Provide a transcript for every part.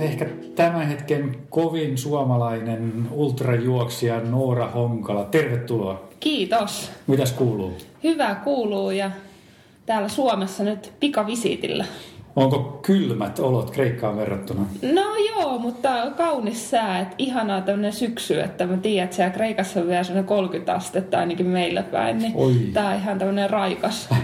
ehkä tämän hetken kovin suomalainen ultrajuoksija Noora Honkala. Tervetuloa. Kiitos. Mitäs kuuluu? Hyvä kuuluu ja täällä Suomessa nyt pikavisiitillä. Onko kylmät olot Kreikkaan verrattuna? No joo, mutta kaunis sää. Että ihanaa tämmöinen syksy, että mä tiedän, että siellä Kreikassa on vielä 30 astetta ainakin meillä päin. Niin Oi. tää on ihan tämmöinen raikas,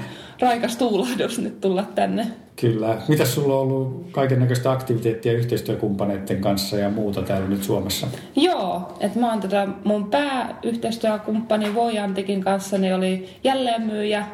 raikas tuulahdus nyt tulla tänne. Kyllä. Mitäs sulla on ollut kaiken näköistä aktiviteettia yhteistyökumppaneiden kanssa ja muuta täällä nyt Suomessa? Joo, että mä oon tätä mun pääyhteistyökumppani Vojantikin kanssa, niin oli jälleenmyyjä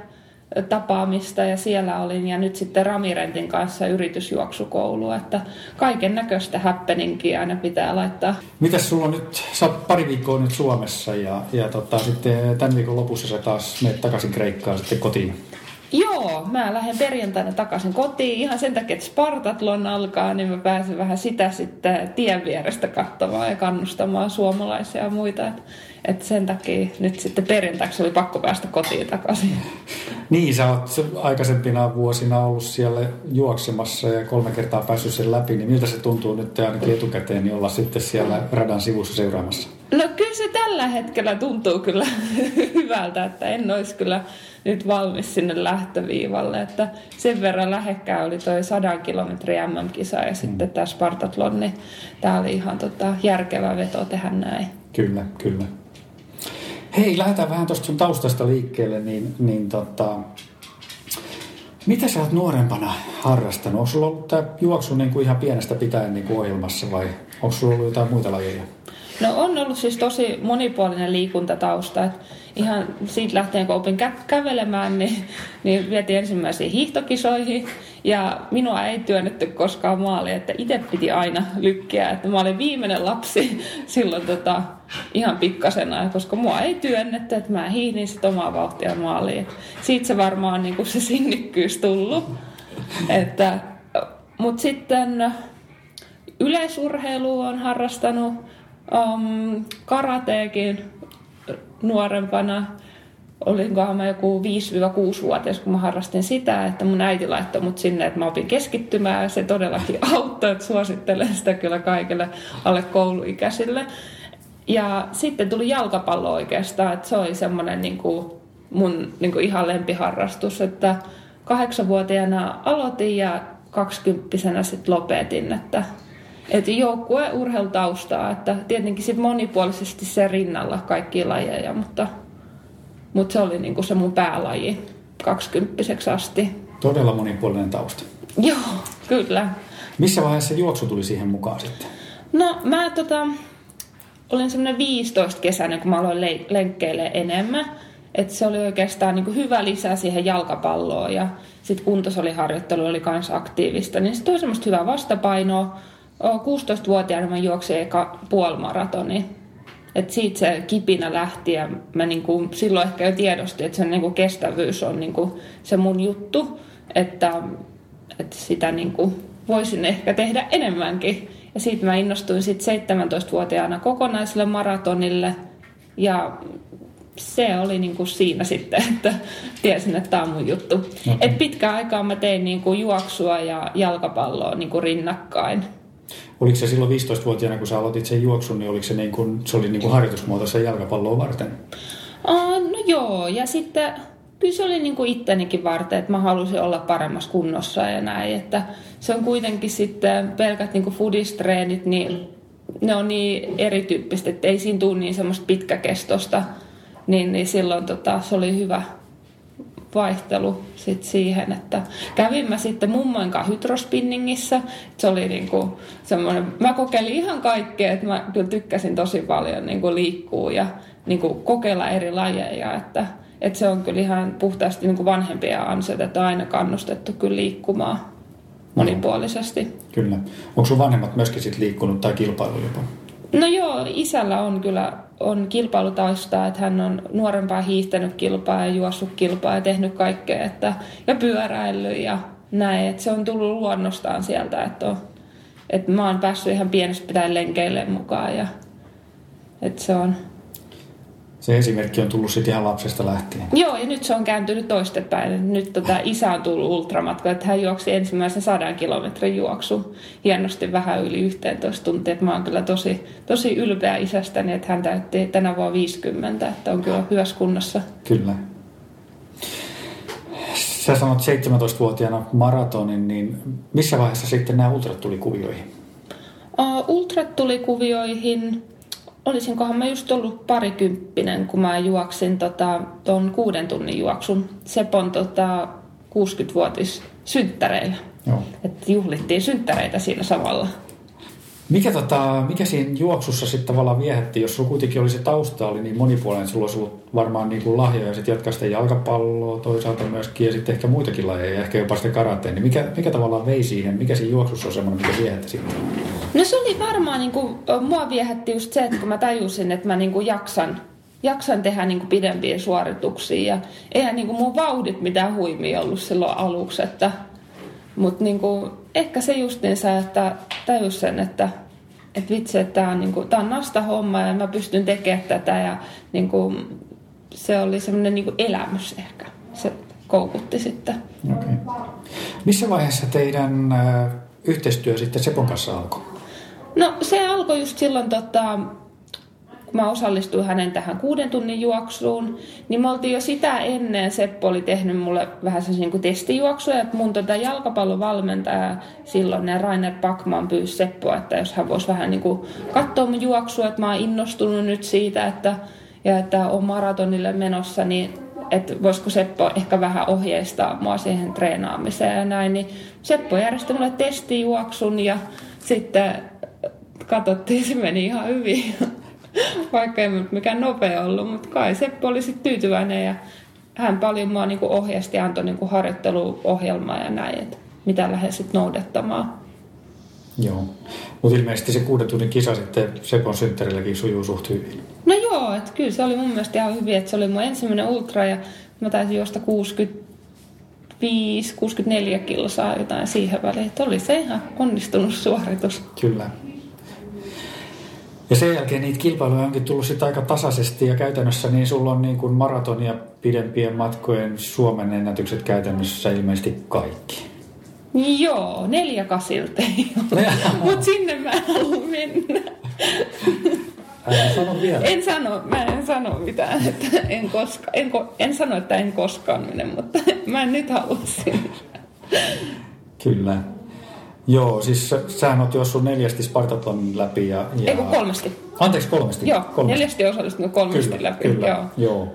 tapaamista ja siellä olin ja nyt sitten Ramirentin kanssa yritysjuoksukoulu, että kaiken näköistä happeningia aina pitää laittaa. Mitäs sulla on nyt, sä oot pari viikkoa nyt Suomessa ja, ja tota, sitten tämän viikon lopussa sä taas menet takaisin Kreikkaan sitten kotiin. Joo, mä lähden perjantaina takaisin kotiin ihan sen takia, että Spartatlon alkaa, niin mä pääsen vähän sitä sitten tien vierestä katsomaan ja kannustamaan suomalaisia ja muita. Että et sen takia nyt sitten perjantaiksi oli pakko päästä kotiin takaisin. Niin, sä oot aikaisempina vuosina ollut siellä juoksemassa ja kolme kertaa päässyt sen läpi, niin miltä se tuntuu nyt ainakin etukäteen niin olla sitten siellä radan sivussa seuraamassa? No kyllä se tällä hetkellä tuntuu kyllä hyvältä, että en olisi kyllä nyt valmis sinne lähtöviivalle. Että sen verran lähekkää oli toi 100 kilometriä MM-kisa ja sitten tämä Spartatlon, niin tämä oli ihan tota järkevä veto tehdä näin. Kyllä, kyllä. Hei, lähdetään vähän tuosta sun taustasta liikkeelle, niin, niin tota, mitä sä oot nuorempana harrastanut? Onko sulla ollut tämä juoksu niin kuin ihan pienestä pitäen niin kuin ohjelmassa vai onko sulla ollut jotain muita lajeja? No on ollut siis tosi monipuolinen liikuntatausta. Et ihan siitä lähtien, kun opin kä- kävelemään, niin, niin vietiin ensimmäisiin hiihtokisoihin. Ja minua ei työnnetty koskaan maaliin, että itse piti aina lykkiä. Että mä olin viimeinen lapsi silloin tota, ihan pikkasena, koska mua ei työnnetty, että mä hiihdin sit omaa vauhtia maaliin. Siitä se varmaan niin kuin se sinnikkyys tullut. Että, mutta sitten yleisurheilu on harrastanut um, karateekin nuorempana. Olinkohan mä joku 5-6-vuotias, kun mä harrastin sitä, että mun äiti laittoi mut sinne, että mä opin keskittymään ja se todellakin auttoi, että suosittelen sitä kyllä kaikille alle kouluikäisille. Ja sitten tuli jalkapallo oikeastaan, että se oli semmoinen niin kuin mun niin kuin ihan lempiharrastus, että kahdeksanvuotiaana aloitin ja kaksikymppisenä sitten lopetin, että että joukkue urheilutaustaa, että tietenkin sit monipuolisesti se rinnalla kaikki lajeja, mutta, mutta se oli niinku se mun päälaji kaksikymppiseksi asti. Todella monipuolinen tausta. Joo, kyllä. Missä vaiheessa juoksu tuli siihen mukaan sitten? No mä tota, olin semmoinen 15 kesänä, kun mä aloin le- lenkkeille enemmän. Että se oli oikeastaan niin kuin hyvä lisä siihen jalkapalloon ja sitten kuntosaliharjoittelu oli myös aktiivista. Niin se toi semmoista hyvää vastapainoa 16-vuotiaana mä juoksin eka puolimaratoni. Et siitä se kipinä lähti ja mä niinku, silloin ehkä jo tiedostin, että se niinku kestävyys on niinku se mun juttu. Että, että sitä niinku voisin ehkä tehdä enemmänkin. Ja siitä mä innostuin sitten 17-vuotiaana kokonaiselle maratonille. Ja se oli niinku siinä sitten, että tiesin, että tämä on mun juttu. Okay. Et pitkään aikaa mä tein niinku juoksua ja jalkapalloa niinku rinnakkain. Oliko se silloin 15-vuotiaana, kun sä aloitit sen juoksun, niin oliko se, niin kuin, se oli niin kuin harjoitusmuoto sen jalkapalloa varten? Uh, no joo, ja sitten kyllä se oli niin kuin ittenikin varten, että mä halusin olla paremmassa kunnossa ja näin. Että se on kuitenkin sitten pelkät niin foodistreenit, niin ne on niin erityyppistä, että ei siinä tule niin semmoista pitkäkestosta. Niin, niin silloin tota, se oli hyvä, vaihtelu sit siihen, että kävin mä sitten mummoin kanssa hydrospinningissä. Se oli niinku semmoinen, mä kokeilin ihan kaikkea, että mä kyllä tykkäsin tosi paljon niinku liikkua ja niinku kokeilla eri lajeja, että, että se on kyllä ihan puhtaasti niinku vanhempia ansiota, että aina kannustettu kyllä liikkumaan monipuolisesti. Kyllä. Onko sun vanhemmat myöskin sit liikkunut tai kilpailu jopa? No joo, isällä on kyllä on kilpailutaustaa, että hän on nuorempaa hiihtänyt kilpaa ja juossut kilpaa ja tehnyt kaikkea, että, ja pyöräillyt ja näin, että se on tullut luonnostaan sieltä, että, on, että mä oon päässyt ihan pienestä pitäen lenkeille mukaan ja että se on se esimerkki on tullut sitten ihan lapsesta lähtien. Joo, ja nyt se on kääntynyt toistepäin. Nyt tota, isä on tullut ultramatka, että hän juoksi ensimmäisen sadan kilometrin juoksu hienosti vähän yli 11 tuntia. Että mä oon kyllä tosi, tosi ylpeä isästäni, että hän täytti tänä vuonna 50, että on kyllä hyvässä kunnossa. Kyllä. Sä sanot 17-vuotiaana maratonin, niin missä vaiheessa sitten nämä ultrat tuli kuvioihin? Uh, ultrat tuli kuvioihin, olisinkohan mä just ollut parikymppinen, kun mä juoksin tota, ton kuuden tunnin juoksun Sepon tota, 60-vuotis synttäreillä. Joo. Juhlittiin synttäreitä siinä samalla. Mikä, tota, mikä siinä juoksussa sitten tavallaan viehätti, jos sulla kuitenkin oli se tausta oli niin monipuolinen, sulla olisi ollut varmaan niin kuin lahjoja ja sitten jatkaa sitä jalkapalloa toisaalta myöskin ja sitten ehkä muitakin lajeja ja ehkä jopa sitä karateen, niin mikä, mikä tavallaan vei siihen, mikä siinä juoksussa on semmoinen, mikä viehätti sitten? No se oli varmaan, niin kuin, mua viehätti just se, että kun mä tajusin, että mä niin kuin jaksan, jaksan tehdä niin kuin pidempiä suorituksia ja eihän niin kuin mun vauhdit mitään huimia ollut silloin aluksi, että mutta niinku, ehkä se justiinsa, että tajus sen, että et vitsi, että tämä on, niinku, tää on nasta homma ja mä pystyn tekemään tätä ja niinku, se oli semmoinen niinku elämys ehkä. Se koukutti sitten. Okay. Missä vaiheessa teidän yhteistyö sitten Sepon kanssa alkoi? No se alkoi just silloin tota, kun mä osallistuin hänen tähän kuuden tunnin juoksuun, niin me oltiin jo sitä ennen, Seppo oli tehnyt mulle vähän sellaisia niin testijuoksuja, että mun tota jalkapallovalmentaja silloin, ne Rainer Pakman pyysi Seppoa, että jos hän voisi vähän niin kuin katsoa mun juoksua, että mä oon innostunut nyt siitä, että, ja että on maratonille menossa, niin että voisiko Seppo ehkä vähän ohjeistaa mua siihen treenaamiseen ja näin, niin Seppo järjesti mulle testijuoksun ja sitten katsottiin, se meni ihan hyvin. vaikka ei mikään nopea ollut, mutta kai Seppo oli sitten tyytyväinen ja hän paljon mua niin ohjasti ja antoi niin harjoitteluohjelmaa ja näin, että mitä lähden sitten noudattamaan. Joo, mutta ilmeisesti se kuuden tunnin kisa sitten Sepon synttärilläkin sujuu suht hyvin. No joo, että kyllä se oli mun mielestä ihan hyvin, että se oli mun ensimmäinen ultra ja mä taisin juosta 65, 64 kilsaa jotain siihen väliin. Että oli se ihan onnistunut suoritus. Kyllä. Ja sen jälkeen niitä kilpailuja onkin tullut sitten aika tasaisesti ja käytännössä niin sulla on niin kuin maraton ja pidempien matkojen Suomen ennätykset käytännössä ilmeisesti kaikki. Joo, neljä kasilta mutta sinne mä en halua mennä. En sano vielä. En sano, mä en sano mitään, että en, koska, en, en sano, että en koskaan mene, mutta mä en nyt halua sinne. Kyllä. Joo, siis sähän oot juossut neljästi Spartatlonin läpi. Ja, ja... Eikö kolmesti? Anteeksi, kolmesti. Joo, kolmesti. neljästi osallistunut kolmesti kyllä, läpi. Kyllä, joo. joo.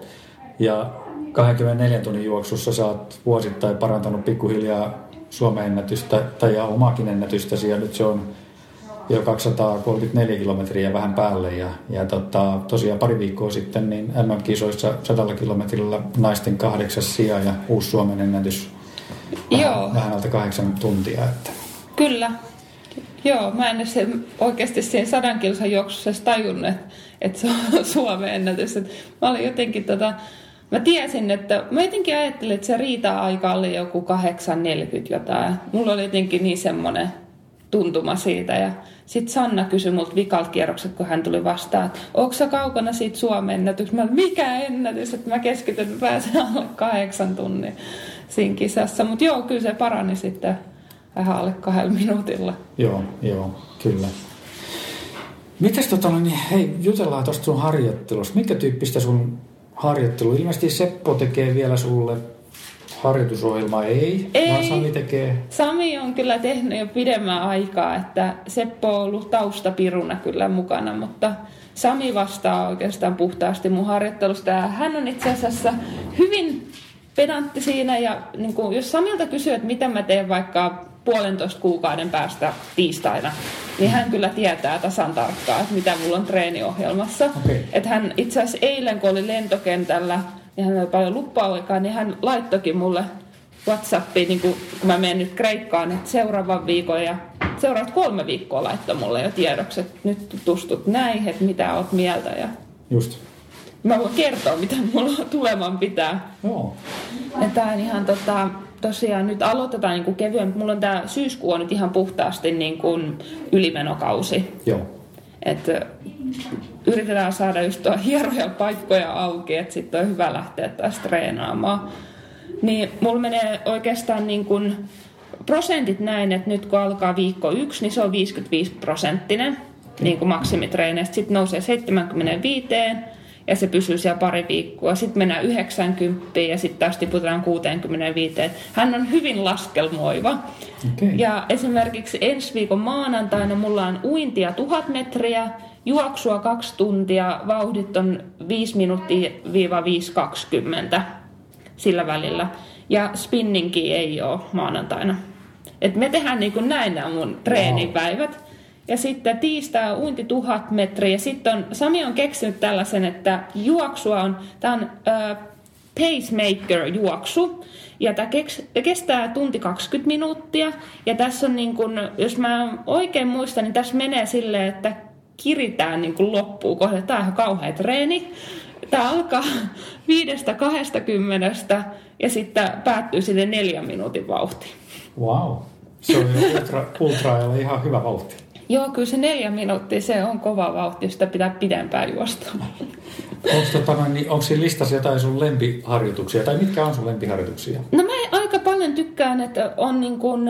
Ja 24 tunnin juoksussa sä oot vuosittain parantanut pikkuhiljaa Suomen ennätystä tai ja omaakin ennätystäsi ja nyt se on jo 234 kilometriä vähän päälle ja, ja tota, tosiaan pari viikkoa sitten niin MM-kisoissa 100 kilometrillä naisten kahdeksas sija ja uusi Suomen ennätys vähän, Joo. vähän alta kahdeksan tuntia. Että. Kyllä. Joo, mä en se, oikeasti siinä sadan kilsan juoksussa edes tajunnut, että, että se on Suomen ennätys. Mä olin jotenkin tota, mä tiesin, että mä jotenkin ajattelin, että se riita-aika oli joku 8.40 jotain. Mulla oli jotenkin niin semmoinen tuntuma siitä ja sitten Sanna kysyi multa vikalta kierrokset, kun hän tuli vastaan, että onko sä kaukana siitä Suomen ennätyksestä? Mä olin, mikä ennätys, että mä keskityn, että pääsen alle kahdeksan tunnin siinä kisassa. Mutta joo, kyllä se parani sitten vähän alle kahdella minuutilla. Joo, joo, kyllä. Mites tota, niin, hei, jutellaan tuosta sun harjoittelusta. Minkä tyyppistä sun harjoittelu? Ilmeisesti Seppo tekee vielä sulle harjoitusohjelmaa, ei? Ei. Vaan Sami tekee. Sami on kyllä tehnyt jo pidemmän aikaa, että Seppo on ollut taustapiruna kyllä mukana, mutta Sami vastaa oikeastaan puhtaasti mun harjoittelusta ja hän on itse asiassa hyvin pedantti siinä ja niin kuin, jos Samilta kysyy, että mitä mä teen vaikka puolentoista kuukauden päästä tiistaina, niin hän kyllä tietää tasan tarkkaan, että mitä mulla on treeniohjelmassa. Okei. Että hän itse asiassa eilen, kun oli lentokentällä, niin hän oli paljon luppa-aikaa, niin hän laittokin mulle Whatsappiin, niin kun, kun mä menen nyt Kreikkaan, että seuraavan viikon ja seuraavat kolme viikkoa laittoi mulle jo tiedoksi, että nyt tutustut näihin, että mitä oot mieltä ja Just. mä voin kertoa, mitä mulla tuleman pitää. Joo. Että tää on ihan tota, tosiaan nyt aloitetaan niin kuin kevyen, mulla on tää syyskuu on nyt ihan puhtaasti niin kuin ylimenokausi. Joo. Että yritetään saada just tuo hieroja paikkoja auki, että sitten on hyvä lähteä taas treenaamaan. Niin mulla menee oikeastaan niin kuin prosentit näin, että nyt kun alkaa viikko yksi, niin se on 55 prosenttinen niin kuin maksimitreeneistä. Sitten nousee 75 ja se pysyy siellä pari viikkoa. Sitten mennään 90 ja sitten taas tiputetaan 65. Hän on hyvin laskelmoiva. Okay. Ja esimerkiksi ensi viikon maanantaina mulla on uintia 1000 metriä, juoksua kaksi tuntia, vauhdit on 5 minuuttia 5.20 sillä välillä. Ja spinningi ei ole maanantaina. Et me tehdään niin kuin näin nämä mun treenipäivät. Ja sitten tiistai uinti tuhat metriä. Sitten on, Sami on keksinyt tällaisen, että juoksua on, tämä on äh, pacemaker-juoksu. Ja tämä kestää tunti 20 minuuttia. Ja tässä on niin kuin, jos mä oikein muistan, niin tässä menee silleen, että kiritään niin kuin loppuun kohde. Tämä on ihan kauhea treeni. Tämä alkaa viidestä kahdestakymmenestä ja sitten päättyy sinne neljän minuutin vauhtiin. Wow. Se on ultra, ultra ihan hyvä vauhti. Joo, kyllä se neljä minuuttia, se on kova vauhti, sitä pitää pidempään juosta. Onko, tota, niin, onko siinä listassa jotain sun lempiharjoituksia, tai mitkä on sun lempiharjoituksia? No mä aika paljon tykkään, että on niin kun,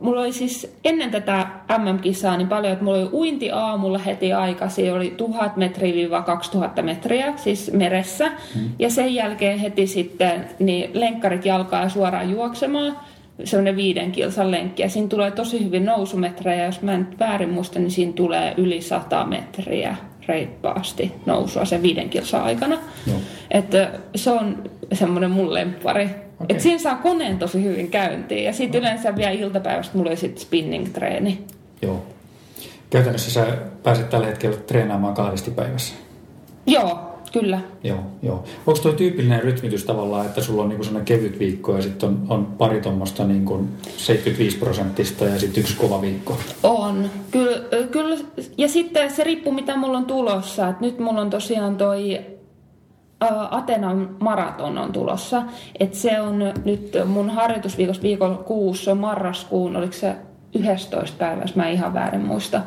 mulla oli siis ennen tätä MM-kisaa niin paljon, että mulla oli uinti aamulla heti aikaisin, oli 1000 metriä 2000 metriä, siis meressä, hmm. ja sen jälkeen heti sitten niin lenkkarit jalkaa ja suoraan juoksemaan, semmoinen viiden kilsan lenkki. Ja siinä tulee tosi hyvin nousumetrejä. Jos mä en väärin muista, niin siinä tulee yli 100 metriä reippaasti nousua sen viiden kilsan aikana. Joo. Että se on semmoinen mun lemppari. Okay. Että siinä saa koneen tosi hyvin käyntiin. Ja sitten no. yleensä vielä iltapäivästä mulla sitten spinning-treeni. Joo. Käytännössä sä pääset tällä hetkellä treenaamaan kahdesti päivässä. Joo, Kyllä. Joo, joo. Onko tuo tyypillinen rytmitys tavallaan, että sulla on niinku sellainen kevyt viikko ja sitten on, on pari tuommoista niinku 75 prosenttista ja sitten yksi kova viikko? On, kyllä. kyllä. Ja sitten se riippuu mitä mulla on tulossa. Et nyt mulla on tosiaan toi Atenan maraton on tulossa. Et se on nyt mun harjoitusviikossa viikon kuussa, on marraskuun, oliko se 11 päivä, jos mä ihan väärin muista.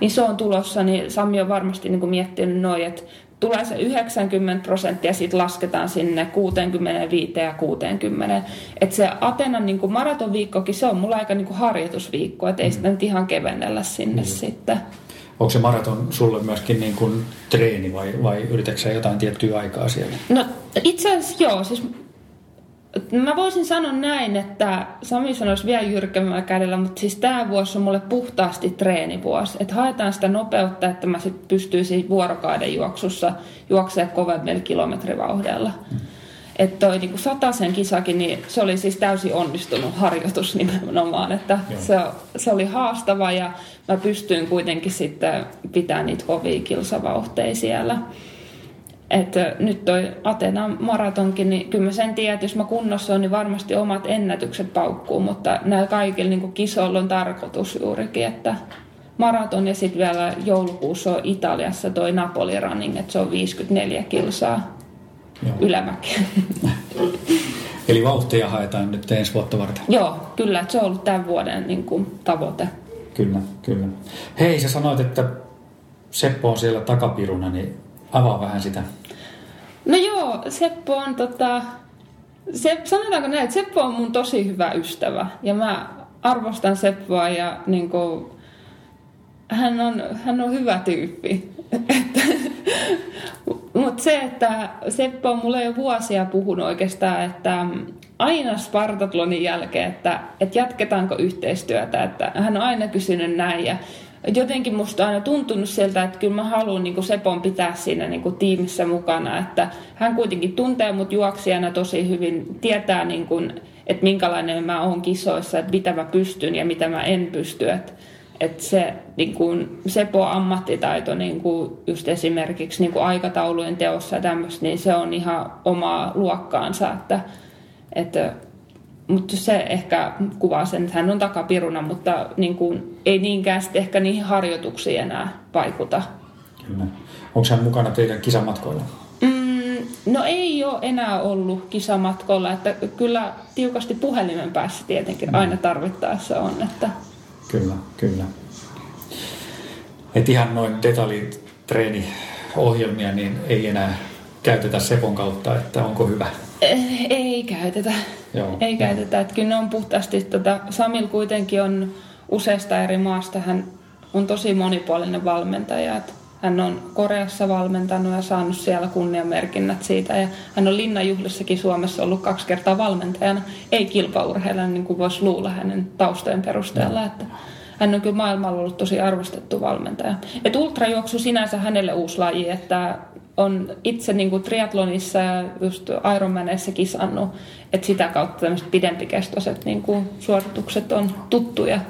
Niin se on tulossa, niin Sami on varmasti niin miettinyt noin, että tulee se 90 prosenttia, sitten lasketaan sinne 65 ja 60. Että se Atenan niin kuin maratonviikkokin, se on mulla aika niin kuin harjoitusviikko, että ei mm. sitä nyt ihan kevennellä sinne mm. sitten. Onko se maraton sulle myöskin niin kuin treeni vai, vai yritätkö jotain tiettyä aikaa siellä? No itse asiassa joo, siis Mä voisin sanoa näin, että Sami sanoisi vielä jyrkemmällä kädellä, mutta siis tämä vuosi on mulle puhtaasti treenivuosi. Että haetaan sitä nopeutta, että mä sitten pystyisin vuorokauden juoksussa juoksemaan kovemmilla kilometrivauhdella. Mm. Että toi niin sataisen kisakin, niin se oli siis täysin onnistunut harjoitus nimenomaan, että se, se, oli haastava ja mä pystyin kuitenkin sitten pitämään niitä kovia kilsavauhteja siellä. Että nyt toi Atenan maratonkin, niin kyllä mä sen tiedän, että jos mä kunnossa on, niin varmasti omat ennätykset paukkuu, mutta näillä kaikilla niin kisoilla on tarkoitus juurikin, että maraton ja sitten vielä joulukuussa on Italiassa toi Napoli running, että se on 54 kilsaa Joo. ylämäkeä. Eli vauhtia haetaan nyt ensi vuotta varten. Joo, kyllä, että se on ollut tämän vuoden niin kuin, tavoite. Kyllä, kyllä. Hei, sä sanoit, että Seppo on siellä takapiruna, niin Avaa vähän sitä. No joo, Seppo on tota... Se, sanotaanko näin, että Seppo on mun tosi hyvä ystävä. Ja mä arvostan Seppoa ja niin kuin, hän, on, hän on hyvä tyyppi. Mutta se, että Seppo on mulle jo vuosia puhunut oikeastaan, että aina Spartatlonin jälkeen, että, että jatketaanko yhteistyötä. Että hän on aina kysynyt näin ja jotenkin musta on aina tuntunut sieltä, että kyllä mä haluan niin Sepon pitää siinä niin tiimissä mukana. Että hän kuitenkin tuntee mut juoksijana tosi hyvin, tietää niin kuin, että minkälainen mä oon kisoissa, että mitä mä pystyn ja mitä mä en pysty. Että, että se niin kuin Sepo ammattitaito niin kuin just esimerkiksi niin kuin aikataulujen teossa ja tämmöistä, niin se on ihan omaa luokkaansa. Että, että mutta se ehkä kuvaa sen, että hän on takapiruna, mutta niin kuin, ei niinkään sitten ehkä niihin harjoituksiin enää vaikuta. Kyllä. Onko hän mukana teidän kisamatkoilla? Mm, no ei ole enää ollut kisamatkoilla, että kyllä tiukasti puhelimen päässä tietenkin mm. aina tarvittaessa on. Että... Kyllä, kyllä. että ihan noin detaljitreeni-ohjelmia niin ei enää käytetä Sepon kautta, että onko hyvä? Eh, ei käytetä. Joo, ei käytetä. Että kyllä ne on puhtaasti, tota, Samil kuitenkin on useasta eri maasta, hän on tosi monipuolinen valmentaja. Että hän on Koreassa valmentanut ja saanut siellä kunniamerkinnät siitä. Ja hän on Linnanjuhlissakin Suomessa ollut kaksi kertaa valmentajana. Ei kilpaurheilijana, niin kuin voisi luulla hänen taustojen perusteella. Että hän on kyllä maailmalla ollut tosi arvostettu valmentaja. Et ultrajuoksu sinänsä hänelle uusi laji, että on itse niin kuin triatlonissa ja just Ironmaneissa kisannut, että sitä kautta tämmöiset pidempikestoiset niin kuin suoritukset on tuttuja.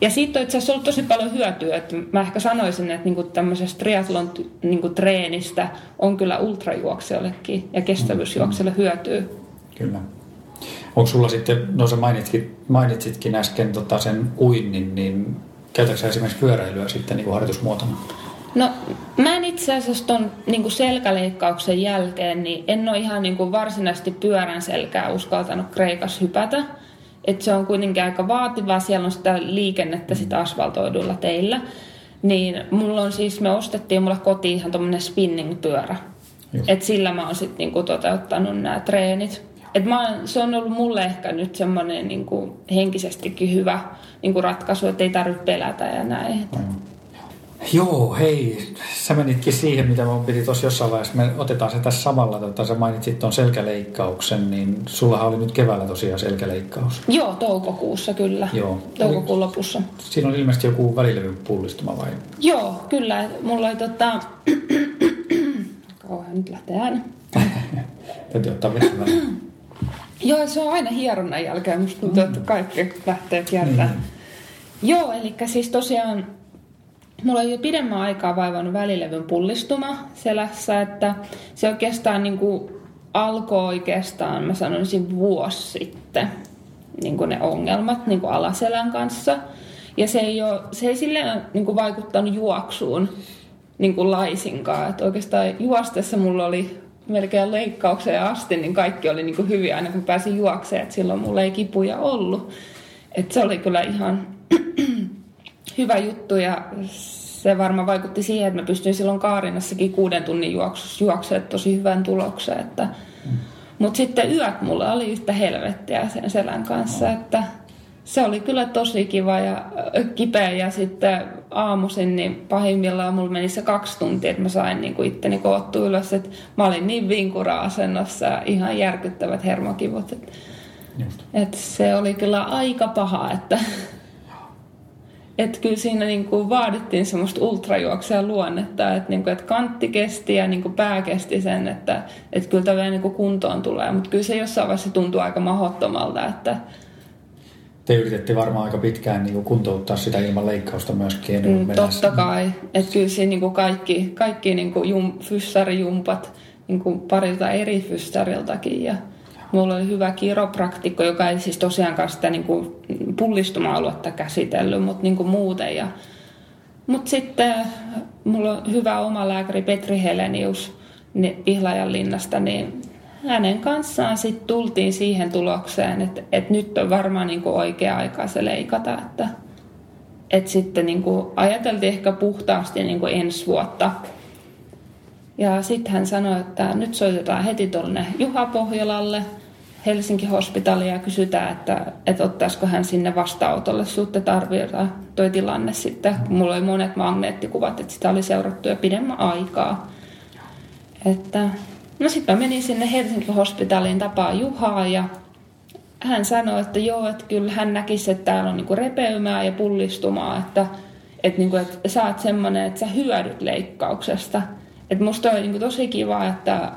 Ja siitä on itse asiassa ollut tosi paljon hyötyä, että mä ehkä sanoisin, että niinku tämmöisestä triathlon niinku treenistä on kyllä ultrajuoksijoillekin ja kestävyysjuoksijoille hyötyä. Kyllä. Onko sulla sitten, no sä mainitsitkin, mainitsitkin äsken tota sen uinnin, niin käytätkö esimerkiksi pyöräilyä sitten niin kuin harjoitusmuotona? No mä en itse asiassa ton niin selkäleikkauksen jälkeen, niin en ole ihan niin varsinaisesti pyörän selkää uskaltanut Kreikassa hypätä. Et se on kuitenkin aika vaativaa, siellä on sitä liikennettä sitä asfaltoiduilla teillä. Niin mulla on siis, me ostettiin mulla kotiin ihan tommonen spinning-pyörä. Et sillä mä oon sitten niinku toteuttanut nämä treenit. Et mä oon, se on ollut mulle ehkä nyt semmoinen niinku henkisestikin hyvä niinku ratkaisu, että ei tarvitse pelätä ja näin. Mm. Joo, hei, sä menitkin siihen, mitä mun piti tuossa jossain vaiheessa. Me otetaan se tässä samalla, tota, sä mainitsit tuon selkäleikkauksen, niin sullahan oli nyt keväällä tosiaan selkäleikkaus. Joo, toukokuussa kyllä. Joo. Toukokuun lopussa. Siinä on ilmeisesti joku välilevyn pullistuma vai? Joo, kyllä. Mulla oli tota... Kauan nyt lähtee ääni. Täytyy ottaa vettä Joo, se on aina hieronnan jälkeen. Musta tuntuu, että kaikki lähtee kiertämään. Mm. Joo, eli siis tosiaan Mulla on jo pidemmän aikaa vaivannut välilevyn pullistuma selässä, että se oikeastaan niin kuin alkoi oikeastaan, mä sanoisin vuosi sitten, niin kuin ne ongelmat niin kuin alaselän kanssa. Ja se ei, ole, se ei silleen niin kuin vaikuttanut juoksuun niin kuin laisinkaan. Että oikeastaan juostessa mulla oli melkein leikkaukseen asti, niin kaikki oli niin kuin hyviä aina kun pääsin juokseen. Että silloin mulla ei kipuja ollut. Että se oli kyllä ihan hyvä juttu ja se varmaan vaikutti siihen, että mä pystyin silloin Kaarinassakin kuuden tunnin juoksussa juoksemaan tosi hyvän tuloksen. Että, mm. Mutta sitten yöt mulla oli yhtä helvettiä sen selän kanssa, että se oli kyllä tosi kiva ja kipeä ja sitten aamuisin niin pahimmillaan mulla meni se kaksi tuntia, että mä sain niin kuin itteni koottu ylös, että mä olin niin vinkura-asennossa ja ihan järkyttävät hermokivut. Että, että se oli kyllä aika paha, että että kyllä siinä niin kuin vaadittiin semmoista ultrajuoksea luonnetta, että, niin kuin, että kantti kesti ja niin kuin pää kesti sen, että, että kyllä tämä niin kuin kuntoon tulee. Mutta kyllä se jossain vaiheessa tuntuu aika mahottomalta, että, te yritettiin varmaan aika pitkään niin kuin kuntouttaa sitä ilman leikkausta myöskin. Niin mm, totta kai. Että kyllä siinä niin kuin kaikki, kaikki niin kuin jum, fyssarijumpat niin kuin parilta eri fyssariltakin ja Mulla oli hyvä kiropraktikko, joka ei siis tosiaankaan sitä niin kuin pullistuma-aluetta käsitellyt, mutta niin kuin muuten. Ja, mutta sitten mulla on hyvä oma lääkäri Petri Helenius Pihlajan linnasta, niin hänen kanssaan sitten tultiin siihen tulokseen, että, että nyt on varmaan niin kuin oikea aika se leikata, että, että sitten niin kuin ajateltiin ehkä puhtaasti niin kuin ensi vuotta ja sitten hän sanoi, että nyt soitetaan heti tuonne Juha Pohjolalle, Helsinki Hospitalia ja kysytään, että, että ottaisiko hän sinne vastaanotolle suhteen arvioida toi tilanne sitten. Mulla oli monet magneettikuvat, että sitä oli seurattu jo pidemmän aikaa. Että, no sitten menin sinne Helsinki Hospitaliin tapaa Juhaa ja hän sanoi, että joo, että kyllä hän näkisi, että täällä on niinku repeymää ja pullistumaa, että, että, niinku, että sä oot semmoinen, että sä hyödyt leikkauksesta. Että musta oli niinku tosi kiva, että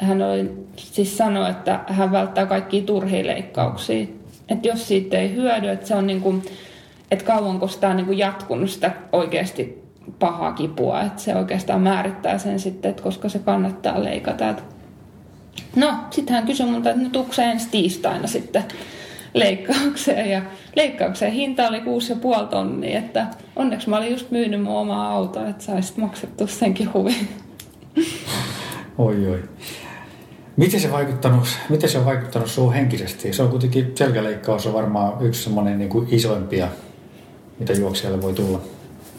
hän oli, siis sanoi, että hän välttää kaikkia turhia leikkauksia. Että jos siitä ei hyödy, että se on niin kuin, että kauanko sitä on niin kuin jatkunut sitä oikeasti pahaa kipua, että se oikeastaan määrittää sen sitten, että koska se kannattaa leikata. No, sitten hän kysyi multa, että no ensi tiistaina sitten leikkaukseen ja leikkauksen hinta oli 6,5 tonnia, että onneksi mä olin just myynyt mun omaa autoa, että saisit maksettu senkin huvin. Oi oi. Miten se, vaikuttanut, miten se on vaikuttanut sinuun henkisesti? Se on kuitenkin, selkäleikkaus on varmaan yksi semmoinen niin kuin isoimpia, mitä juoksijalle voi tulla.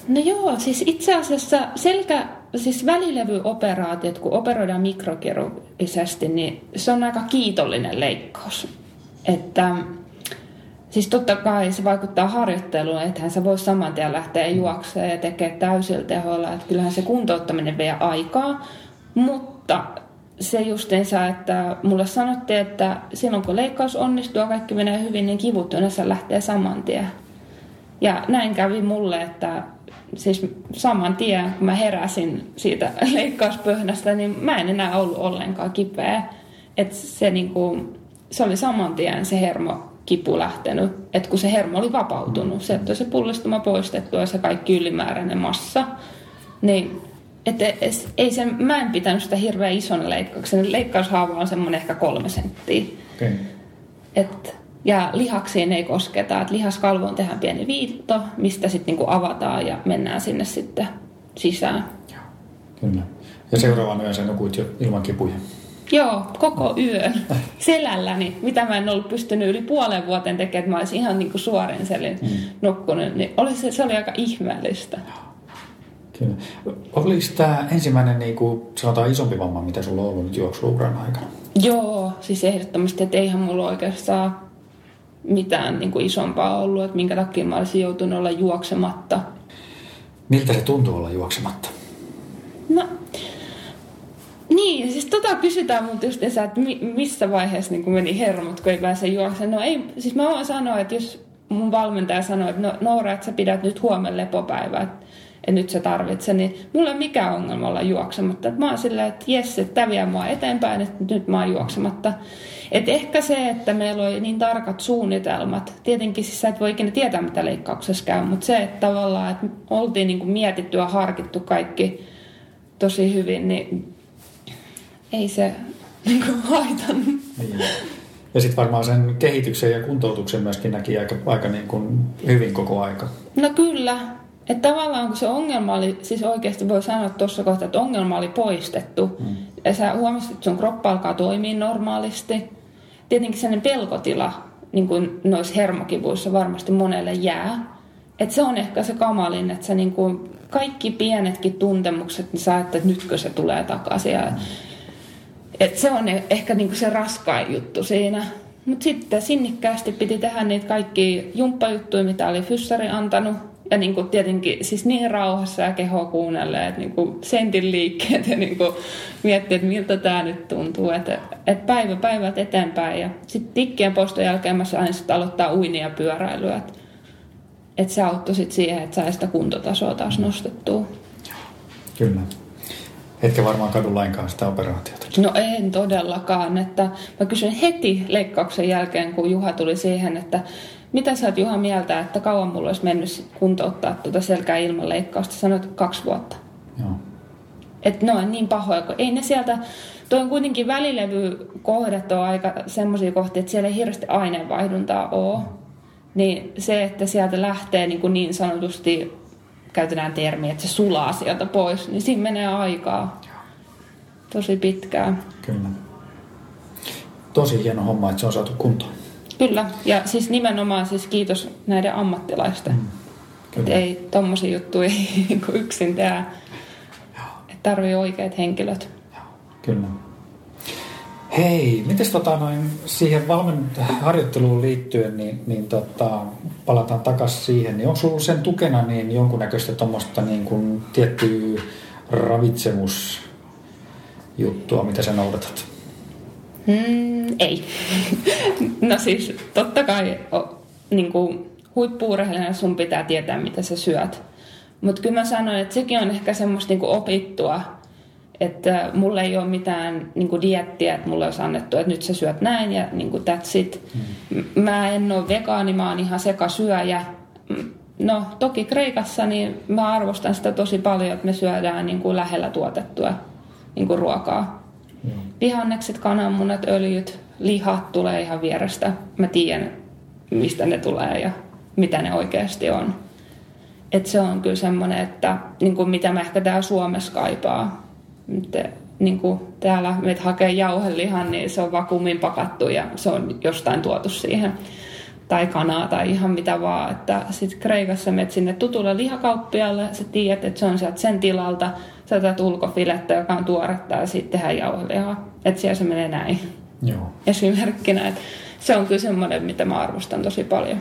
No joo, siis itse asiassa selkä, siis välilevyoperaatiot, kun operoidaan mikrokirurgisesti, niin se on aika kiitollinen leikkaus. Että siis totta kai se vaikuttaa harjoitteluun, ethän sä voi saman tien lähteä juoksemaan ja tekemään täysillä tehoilla. Että kyllähän se kuntouttaminen vie aikaa, mutta se justiinsa, että mulle sanottiin, että silloin kun leikkaus onnistuu ja kaikki menee hyvin, niin kivut yleensä lähtee saman tien. Ja näin kävi mulle, että siis saman tien kun mä heräsin siitä leikkauspöhnästä, niin mä en enää ollut ollenkaan kipeä. Että se, niinku, se oli saman tien se hermo kipu lähtenyt, että kun se hermo oli vapautunut, se, että se pullistuma poistettu ja se kaikki ylimääräinen massa, niin että ei sen, mä en pitänyt sitä hirveän ison leikkauksen. Leikkaushaava on semmoinen ehkä kolme senttiä. Okay. Et, ja lihaksiin ei kosketa. Et lihaskalvoon tehdään pieni viitto, mistä sitten niinku avataan ja mennään sinne sitten sisään. Joo, kyllä. Ja seuraavan yön sä nukuit jo ilman kipuja. Joo, koko yön selälläni, mitä mä en ollut pystynyt yli puolen vuoteen tekemään, että mä olisin ihan niin kuin suorin selin mm. nukkunut, niin oli se, se oli aika ihmeellistä. Kyllä. Oliko tämä ensimmäinen niin kuin, sanotaan isompi vamma, mitä sulla on ollut nyt juoksuuran aikana? Joo, siis ehdottomasti, että eihän mulla oikeastaan mitään niin kuin isompaa ollut, että minkä takia mä olisin joutunut olla juoksematta. Miltä se tuntuu olla juoksematta? No, niin, siis tota kysytään mun just että missä vaiheessa niin meni hermot, kun ei pääse juoksemaan. No ei, siis mä voin sanoa, että jos mun valmentaja sanoi, että no, Noora, että sä pidät nyt huomenna lepopäivää, että, että nyt sä tarvitset, niin mulla ei mikään ongelma olla juoksematta. Mä oon silleen, että jes, että tämä vie mua eteenpäin, että nyt mä oon juoksematta. Et ehkä se, että meillä oli niin tarkat suunnitelmat, tietenkin siis sä et voi ikinä tietää, mitä leikkauksessa käy, mutta se, että tavallaan, että oltiin niin kuin mietitty ja harkittu kaikki tosi hyvin, niin ei se niin kuin haitannut. Niin. Ja sitten varmaan sen kehityksen ja kuntoutuksen myöskin näki aika, aika niin kuin hyvin koko aika. No kyllä. Että tavallaan kun se ongelma oli, siis oikeasti voi sanoa tuossa kohtaa, että ongelma oli poistettu. Mm. Ja sä huomasit, että sun kroppa alkaa toimia normaalisti. Tietenkin sellainen pelkotila niin kuin noissa hermokivuissa varmasti monelle jää. että se on ehkä se kamalin, että sä niin kuin kaikki pienetkin tuntemukset, niin sä että nytkö se tulee takaisin. Ja et se on ehkä niinku se raskain juttu siinä. Mutta sitten sinnikkäästi piti tehdä niitä kaikki jumppajuttuja, mitä oli fyssari antanut. Ja niinku tietenkin siis niin rauhassa ja keho kuunnelle, että niinku sentin liikkeet ja niinku miettiä, että miltä tämä nyt tuntuu. Että et päivä päivät eteenpäin. Ja sitten tikkien poston jälkeen mä sain sitten aloittaa uinia ja pyöräilyä. Että et se auttoi sitten siihen, että sai sitä kuntotasoa taas nostettua. Kyllä. Etkä varmaan kadu lainkaan sitä operaatiota. No en todellakaan. Että mä kysyin heti leikkauksen jälkeen, kun Juha tuli siihen, että mitä sä oot Juha mieltä, että kauan mulla olisi mennyt kuntouttaa tuota selkää ilman leikkausta? Sanoit kaksi vuotta. Joo. Että ne on niin pahoja, kun ei ne sieltä, tuo on kuitenkin välilevykohdat on aika semmoisia kohtia, että siellä ei hirveästi aineenvaihduntaa ole. Niin se, että sieltä lähtee niin, kuin niin sanotusti käytetään termiä, että se sulaa sieltä pois, niin siinä menee aikaa tosi pitkään. Kyllä. Tosi hieno homma, että se on saatu kuntoon. Kyllä, ja siis nimenomaan siis kiitos näiden ammattilaisten. Mm. Että ei tommosia juttuja yksin tehdä. Että tarvii oikeat henkilöt. Kyllä. Hei, miten tota noin siihen valmen harjoitteluun liittyen, niin, niin tota, palataan takaisin siihen, niin onko sulla sen tukena niin jonkunnäköistä tuommoista niin kuin tiettyä ravitsemusjuttua, mitä sä noudatat? Mm, ei. no siis totta kai niin kuin huippuurheilijana sun pitää tietää, mitä sä syöt. Mutta kyllä mä sanoin, että sekin on ehkä semmoista niin kuin opittua että mulla ei ole mitään niin kuin diettiä, että mulle olisi annettu, että nyt sä syöt näin ja niin kuin that's it. Mm. Mä en ole vegaani, mä oon ihan sekasyöjä. No toki Kreikassa niin mä arvostan sitä tosi paljon, että me syödään niin kuin lähellä tuotettua niin kuin ruokaa. Mm. Vihannekset, kananmunat, öljyt, lihat tulee ihan vierestä. Mä tiedän, mistä ne tulee ja mitä ne oikeasti on. Et se on kyllä semmoinen, että niin kuin mitä mä ehkä täällä Suomessa kaipaa te, niin kuin täällä meitä hakee jauhelihan, niin se on vakuumin pakattu ja se on jostain tuotu siihen. tai kanaa tai ihan mitä vaan. Sitten Kreikassa menet sinne tutulle lihakauppialle, sä tiedät, että se on sieltä sen tilalta, sä otat ulkofilettä, joka on tuoretta ja sitten tehdään jauhelihaa. Että siellä se menee näin. Joo. Esimerkkinä, että se on kyllä semmoinen, mitä mä arvostan tosi paljon.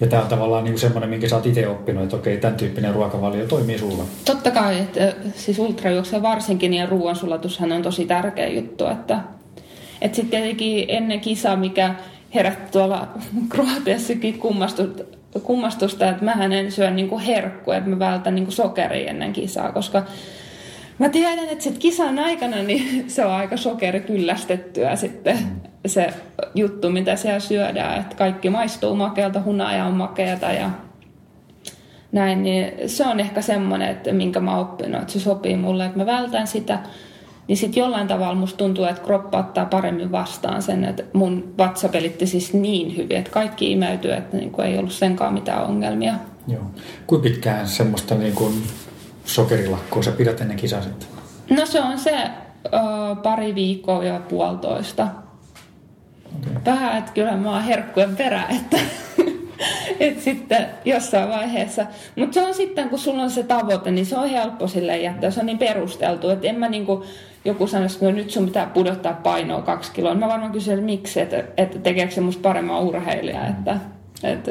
Ja tämä on tavallaan niin semmoinen, minkä sä oot itse oppinut, että okei, tämän tyyppinen ruokavalio toimii sulla. Totta kai, että siis ultrajuoksen varsinkin ja ruoansulatushan on tosi tärkeä juttu, että, että sitten tietenkin ennen kisaa, mikä herätti tuolla Kroatiassakin kummastusta, kummastusta että mä en syö niin herkkuja, että mä vältän niin sokeria ennen kisaa, koska mä tiedän, että sit kisan aikana niin se on aika sokeri kyllästettyä sitten se juttu, mitä siellä syödään, että kaikki maistuu makealta, hunaja on makeata ja näin, niin se on ehkä semmoinen, että minkä mä oppinut, että se sopii mulle, että mä vältän sitä, niin sitten jollain tavalla musta tuntuu, että kroppa ottaa paremmin vastaan sen, että mun vatsa pelitti siis niin hyvin, että kaikki imeytyy, että niin kuin ei ollut senkaan mitään ongelmia. Joo. Kuinka pitkään semmoista niin kuin sokerilakkoa sä pidät ennen kisaa sitten? No se on se ö, pari viikkoa ja puolitoista. Okay. Vähän, että kyllä mä oon herkkujen perä, että et sitten jossain vaiheessa. Mutta se on sitten, kun sulla on se tavoite, niin se on helppo sille jättää. Se on niin perusteltu, että en mä niinku, joku sanoisi, että no nyt sun pitää pudottaa painoa kaksi kiloa. Mä varmaan kysyn, että miksi, että, että tekeekö se musta paremman urheilija. Että, että,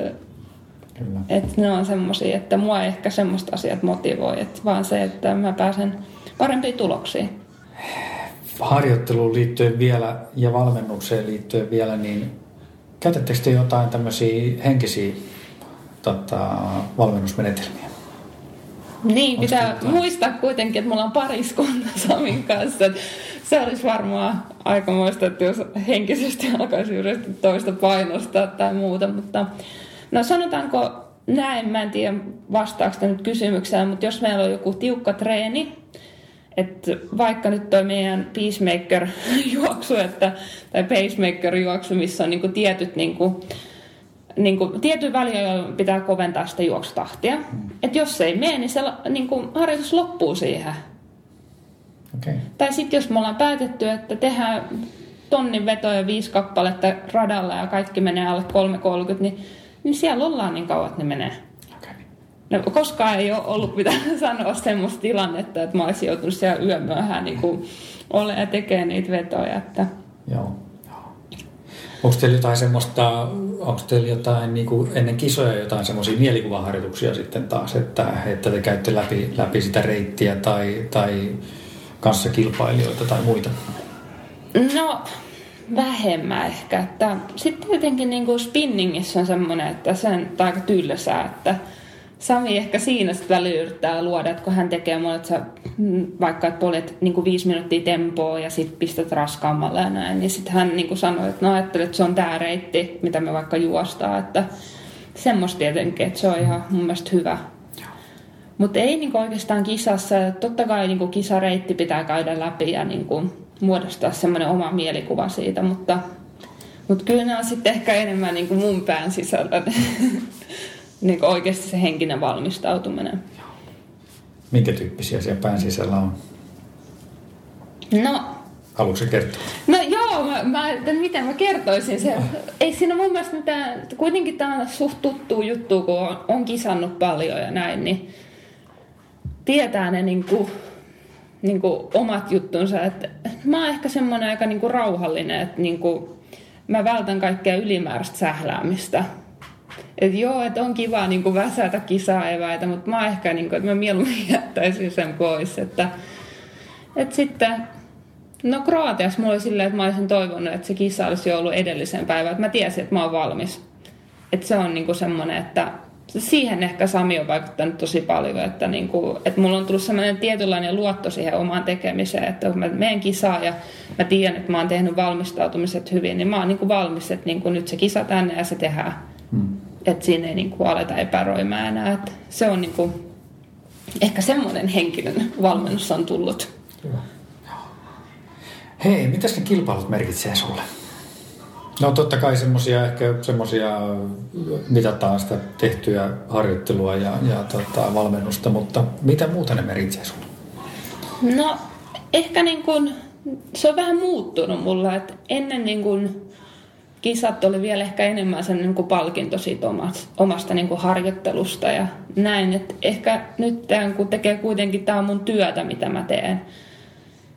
Kyllä. että ne on semmoisia, että mua ehkä semmoista asiat motivoi, että vaan se, että mä pääsen parempiin tuloksiin. Harjoitteluun liittyen vielä ja valmennukseen liittyen vielä, niin käytättekö te jotain tämmöisiä henkisiä tota, valmennusmenetelmiä? Niin, Onks pitää jotain? muistaa kuitenkin, että mulla on pariskunta Samin kanssa. Se olisi varmaan aikamoista, että jos henkisesti alkaisi yrittää toista painostaa tai muuta, mutta no sanotaanko näin, mä en tiedä vastaako nyt kysymykseen, mutta jos meillä on joku tiukka treeni, että vaikka nyt toi meidän peacemaker-juoksu, että, tai pacemaker-juoksu, missä on niinku tietyt niinku, niinku, tietyn väliä pitää koventaa sitä juoksutahtia. Mm. Että jos se ei mene, niin se niinku, harjoitus loppuu siihen. Okay. Tai sitten jos me ollaan päätetty, että tehdään tonnin vetoja viisi kappaletta radalla ja kaikki menee alle 3.30, niin, niin siellä ollaan niin kauan, että ne menee. No, koskaan ei ole ollut mitään sanoa semmoista tilannetta, että mä olisin joutunut siellä yömyöhään niin ole ja tekee niitä vetoja. Että... Joo. Onko teillä jotain semmoista, onko teillä jotain niin kuin ennen kisoja jotain semmoisia mielikuvaharjoituksia sitten taas, että, että te käytte läpi, läpi sitä reittiä tai, tai kanssa kilpailijoita tai muita? No, vähemmän ehkä. Että sitten tietenkin niin kuin spinningissä on semmoinen, että se on aika tylsää, että Sami ehkä siinä sitten välillä yrittää luoda, että kun hän tekee mulle, että sä mm, vaikka että poljet niin viisi minuuttia tempoa ja sitten pistät raskaammalle ja näin, niin sitten hän niin sanoi, että no että se on tämä reitti, mitä me vaikka juostaa, että semmoista tietenkin, että se on ihan mun mielestä hyvä. Mutta ei niin oikeastaan kisassa, totta kai niin kisareitti pitää käydä läpi ja niin muodostaa semmoinen oma mielikuva siitä, mutta, mutta kyllä ne on sitten ehkä enemmän niin mun pään sisällä niin oikeasti se henkinen valmistautuminen. Minkä tyyppisiä siellä pään sisällä on? No, Haluatko kertoa? No joo, mä, mä, miten mä kertoisin se. Ei siinä mun mielestä mitään, kuitenkin tämä on suht tuttu juttu, kun on, on kisannut paljon ja näin, niin tietää ne niinku, niinku omat juttunsa. Et mä oon ehkä semmoinen aika niinku rauhallinen, että niinku, mä vältän kaikkea ylimääräistä sähläämistä et joo, että on kiva niin kuin väsätä kisaeväitä, mutta mä ehkä, niin kuin, että mä mieluummin jättäisin sen pois. Että, että sitten, no Kroatiassa mulla oli silleen, että mä olisin toivonut, että se kisa olisi jo ollut edellisen päivän, että mä tiesin, että mä oon valmis. Että se on niin kuin semmoinen, että siihen ehkä Sami on vaikuttanut tosi paljon, että, niin kuin, että mulla on tullut semmoinen tietynlainen luotto siihen omaan tekemiseen, että kun mä menen kisaan ja mä tiedän, että mä oon tehnyt valmistautumiset hyvin, niin mä oon niin kuin valmis, että niin kuin nyt se kisa tänne ja se tehdään. Että siinä ei niin kuin aleta epäröimään enää. Että se on niin kuin, ehkä semmoinen henkinen valmennus on tullut. Hyvä. Hei, mitä ne kilpailut merkitsee sulle? No totta kai semmoisia ehkä semmoisia mitataan sitä tehtyä harjoittelua ja, ja tota, valmennusta, mutta mitä muuta ne merkitsee sulle? No ehkä niin kuin, se on vähän muuttunut mulla, että ennen niin kuin kisat oli vielä ehkä enemmän sen niin kuin palkinto siitä omasta, omasta niin kuin harjoittelusta ja näin. Että ehkä nyt kun tekee kuitenkin, tämä on mun työtä, mitä mä teen,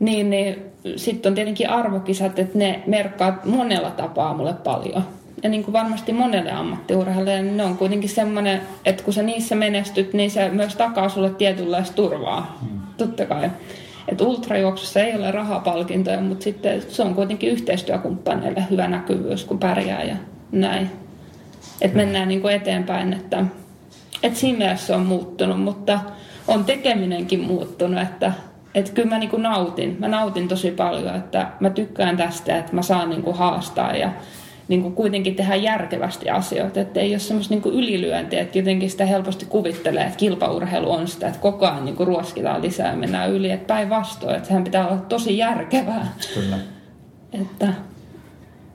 niin, niin sitten on tietenkin arvokisat, että ne merkkaa monella tapaa mulle paljon. Ja niin kuin varmasti monelle ammattiurheilijalle, niin ne on kuitenkin semmoinen, että kun sä niissä menestyt, niin se myös takaa sulle tietynlaista turvaa. Hmm. Totta kai. Että ultrajuoksussa ei ole rahapalkintoja, mutta sitten se on kuitenkin yhteistyökumppaneille hyvä näkyvyys, kun pärjää ja näin. Että mennään niin kuin eteenpäin, että, että siinä mielessä se on muuttunut, mutta on tekeminenkin muuttunut, että, että kyllä mä niin kuin nautin. Mä nautin tosi paljon, että mä tykkään tästä, että mä saan niin kuin haastaa ja niin kuin kuitenkin tehdä järkevästi asioita, että ei ole semmoista niin ylilyöntiä, että jotenkin sitä helposti kuvittelee, että kilpaurheilu on sitä, että koko ajan niin kuin ruoskitaan lisää ja mennään yli, että päinvastoin, että sehän pitää olla tosi järkevää. Kyllä. Että...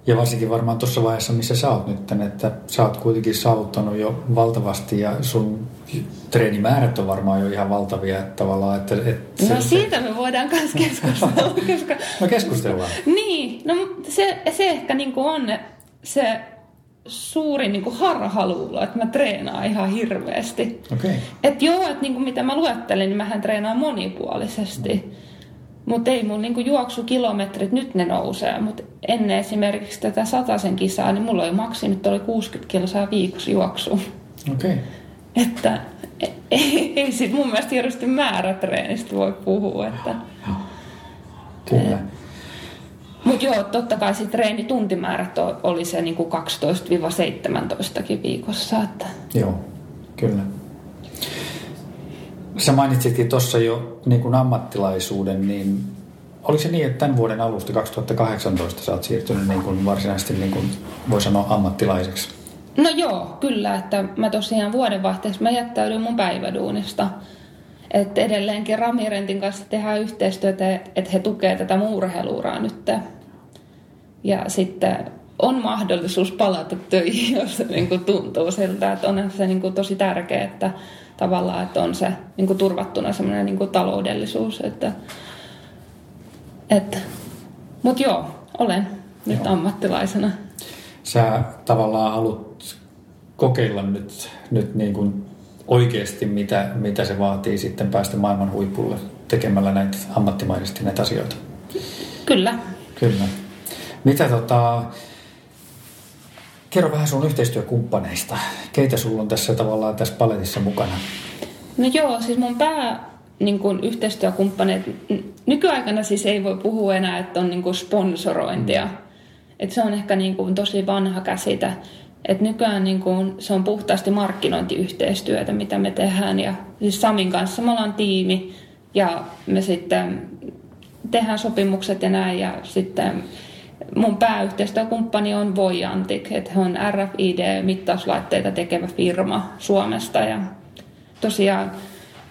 Ja varsinkin varmaan tuossa vaiheessa, missä sä oot nyt, että sä oot kuitenkin saavuttanut jo valtavasti ja sun treenimäärät on varmaan jo ihan valtavia että tavallaan. Että, että no se, siitä me voidaan myös keskustella. koska... No keskustellaan. niin, no se, se ehkä niin kuin on, se suuri niin kuin harhaluulo, että mä treenaan ihan hirveästi. Okay. Että joo, että niin kuin mitä mä luettelin, niin mähän treenaan monipuolisesti. Mutta ei mun niinku juoksukilometrit, nyt ne nousee. Mutta ennen esimerkiksi tätä sataisen kisaa, niin mulla oli maksimit oli 60 kilsaa viikossa juoksu. Okei. Okay. Että ei, ei, ei sit mun mielestä hirveästi määrätreenistä voi puhua. Että, Kyllä. Mutta joo, totta kai se treenituntimäärät oli se niinku 12-17 viikossa. Että... Joo, kyllä. Sä mainitsitkin tuossa jo niin kuin ammattilaisuuden, niin oliko se niin, että tämän vuoden alusta 2018 sä oot siirtynyt niin kuin varsinaisesti, niin kuin voi sanoa, ammattilaiseksi? No joo, kyllä. Että mä tosiaan vuodenvaihteessa mä jättäydyin mun päiväduunista. Että edelleenkin Ramirentin kanssa tehdään yhteistyötä, että he tukevat tätä mun urheiluuraa nyt. Ja sitten on mahdollisuus palata töihin, jos se niin kuin tuntuu siltä, että on se niin kuin tosi tärkeää, että tavallaan, että on se niin kuin turvattuna semmoinen niin kuin taloudellisuus. Että, että, mutta joo, olen nyt joo. ammattilaisena. Sä tavallaan haluat kokeilla nyt, nyt niin kuin oikeasti, mitä, mitä se vaatii sitten päästä maailman huipulle tekemällä näitä ammattimaisesti näitä asioita. Kyllä. Kyllä. Mitä tota, kerro vähän sun yhteistyökumppaneista. Keitä sulla on tässä tavallaan tässä paletissa mukana? No joo, siis mun pää niin kuin yhteistyökumppaneet, nykyaikana siis ei voi puhua enää, että on niin kuin sponsorointia. Mm. Et se on ehkä niin kuin tosi vanha käsite. Et nykyään niin kuin, se on puhtaasti markkinointiyhteistyötä, mitä me tehdään. Ja siis Samin kanssa me ollaan tiimi ja me sitten tehdään sopimukset ja näin. Ja sitten mun pääyhteistyökumppani on Voyantic, että he on RFID-mittauslaitteita tekevä firma Suomesta ja tosiaan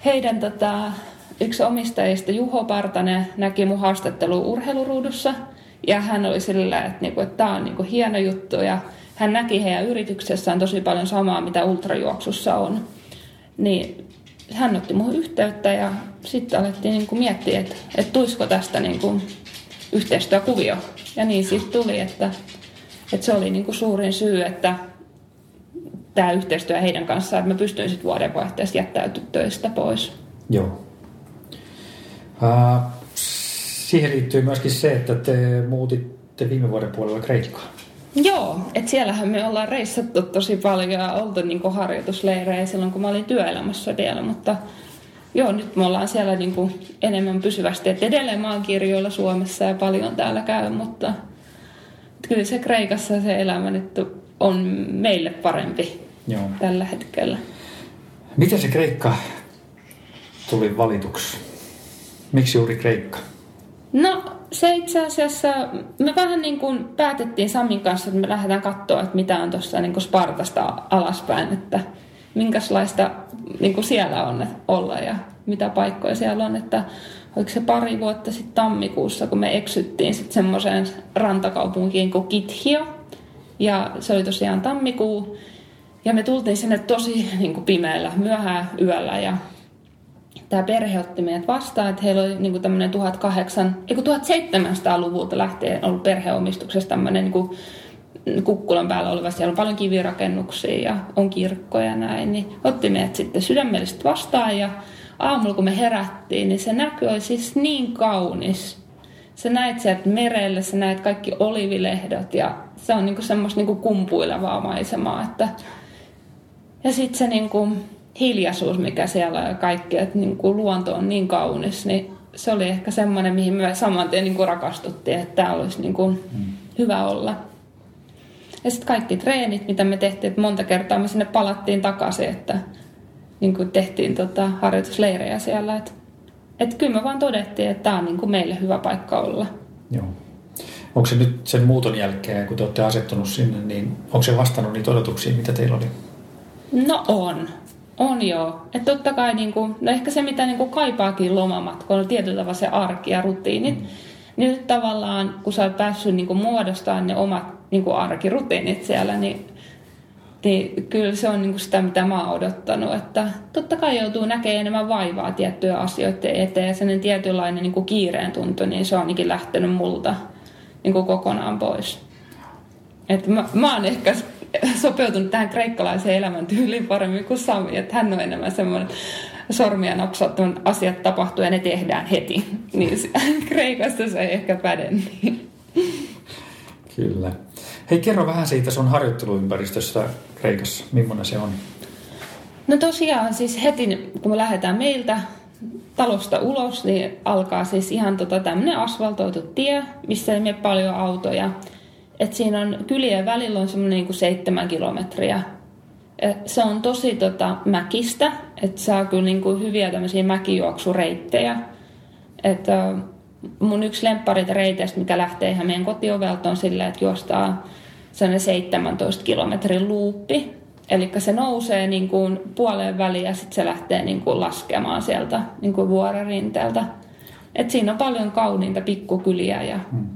heidän tota, yksi omistajista Juho Partanen näki mun haastattelu urheiluruudussa ja hän oli sillä, että, niinku, että tämä on niinku hieno juttu ja hän näki heidän yrityksessään tosi paljon samaa, mitä ultrajuoksussa on. Niin hän otti muun yhteyttä ja sitten alettiin niinku miettiä, että, että tuisiko tästä niinku yhteistyökuvio. Ja niin siis tuli, että, että se oli niin kuin suurin syy, että tämä yhteistyö heidän kanssaan, että mä pystyin sitten vuodenvaihteessa jättäytyä töistä pois. Joo. Uh, siihen liittyy myöskin se, että te muutitte viime vuoden puolella Kreikkaan. Joo, että siellähän me ollaan reissattu tosi paljon ja oltu niin harjoitusleirejä silloin, kun mä olin työelämässä vielä, mutta joo, nyt me ollaan siellä niin kuin enemmän pysyvästi. Et edelleen mä oon kirjoilla Suomessa ja paljon täällä käy, mutta kyllä se Kreikassa se elämä nyt on meille parempi joo. tällä hetkellä. Miten se Kreikka tuli valituksi? Miksi juuri Kreikka? No se itse asiassa, me vähän niin kuin päätettiin Samin kanssa, että me lähdetään katsoa, että mitä on tuossa niin Spartasta alaspäin, että minkälaista niin kuin siellä on olla ja mitä paikkoja siellä on. Että oliko se pari vuotta sitten tammikuussa, kun me eksyttiin sitten semmoiseen rantakaupunkiin kuin Kithio. Ja se oli tosiaan tammikuu. Ja me tultiin sinne tosi niin kuin pimeällä, myöhään yöllä. Ja tämä perhe otti meidät vastaan, että heillä oli niin tämmöinen 1800, 1700-luvulta lähtien ollut perheomistuksessa tämmöinen niin kukkulan päällä oleva, siellä on paljon kivirakennuksia ja on kirkkoja ja näin, niin otti meidät sitten sydämellisesti vastaan ja aamulla kun me herättiin, niin se näkö oli siis niin kaunis. Sä näet sieltä merelle, sä näet kaikki olivilehdot ja se on niinku semmoista niinku kumpuilevaa maisemaa. Että... Ja sitten se niinku hiljaisuus, mikä siellä on ja kaikki, että niinku luonto on niin kaunis, niin se oli ehkä semmoinen, mihin me saman tien niinku rakastuttiin, että tämä olisi niinku mm. hyvä olla. Ja sitten kaikki treenit, mitä me tehtiin, että monta kertaa me sinne palattiin takaisin, että niin kuin tehtiin tota harjoitusleirejä siellä. Että et kyllä me vaan todettiin, että tämä on niin kuin meille hyvä paikka olla. Joo. Onko se nyt sen muuton jälkeen, kun te olette asettunut sinne, niin onko se vastannut niitä odotuksia, mitä teillä oli? No on. On joo. Että totta kai niin kuin, no ehkä se, mitä niin kuin kaipaakin lomamatkoilla, on tietyllä tavalla se arki ja rutiinit. Mm. Niin nyt tavallaan, kun sä oot päässyt niin kuin muodostamaan ne omat niin kuin arkirutiinit siellä, niin niin kyllä se on niin kuin sitä, mitä mä oon odottanut. Että totta kai joutuu näkemään enemmän vaivaa tiettyjä asioita eteen ja sellainen tietynlainen niin kuin kiireen tuntu, niin se on ainakin lähtenyt multa niin kuin kokonaan pois. Et mä, mä oon ehkä sopeutunut tähän kreikkalaiseen elämäntyyliin paremmin kuin Sami, että hän on enemmän semmoinen sormia napsauttanut asiat tapahtuu ja ne tehdään heti. Niin Kreikasta se ei ehkä päde. Niin. Kyllä. Hei, kerro vähän siitä sun harjoitteluympäristössä Kreikassa. Millainen se on? No tosiaan siis heti, kun me lähdetään meiltä talosta ulos, niin alkaa siis ihan tota tämmöinen asfaltoitu tie, missä ei mene paljon autoja. Et siinä on kylien välillä on semmoinen niin kuin seitsemän kilometriä. Et se on tosi tota, mäkistä, että saa kyllä niin kuin hyviä tämmöisiä mäkijuoksureittejä. Et, mun yksi lempparit reiteistä, mikä lähtee ihan meidän kotiovelta, on silleen, että juostaa sellainen 17 kilometrin luuppi. Eli se nousee niin kuin puoleen väliin ja sitten se lähtee niin kuin laskemaan sieltä niin kuin vuorenrinteeltä. Et siinä on paljon kauniinta pikkukyliä ja hmm.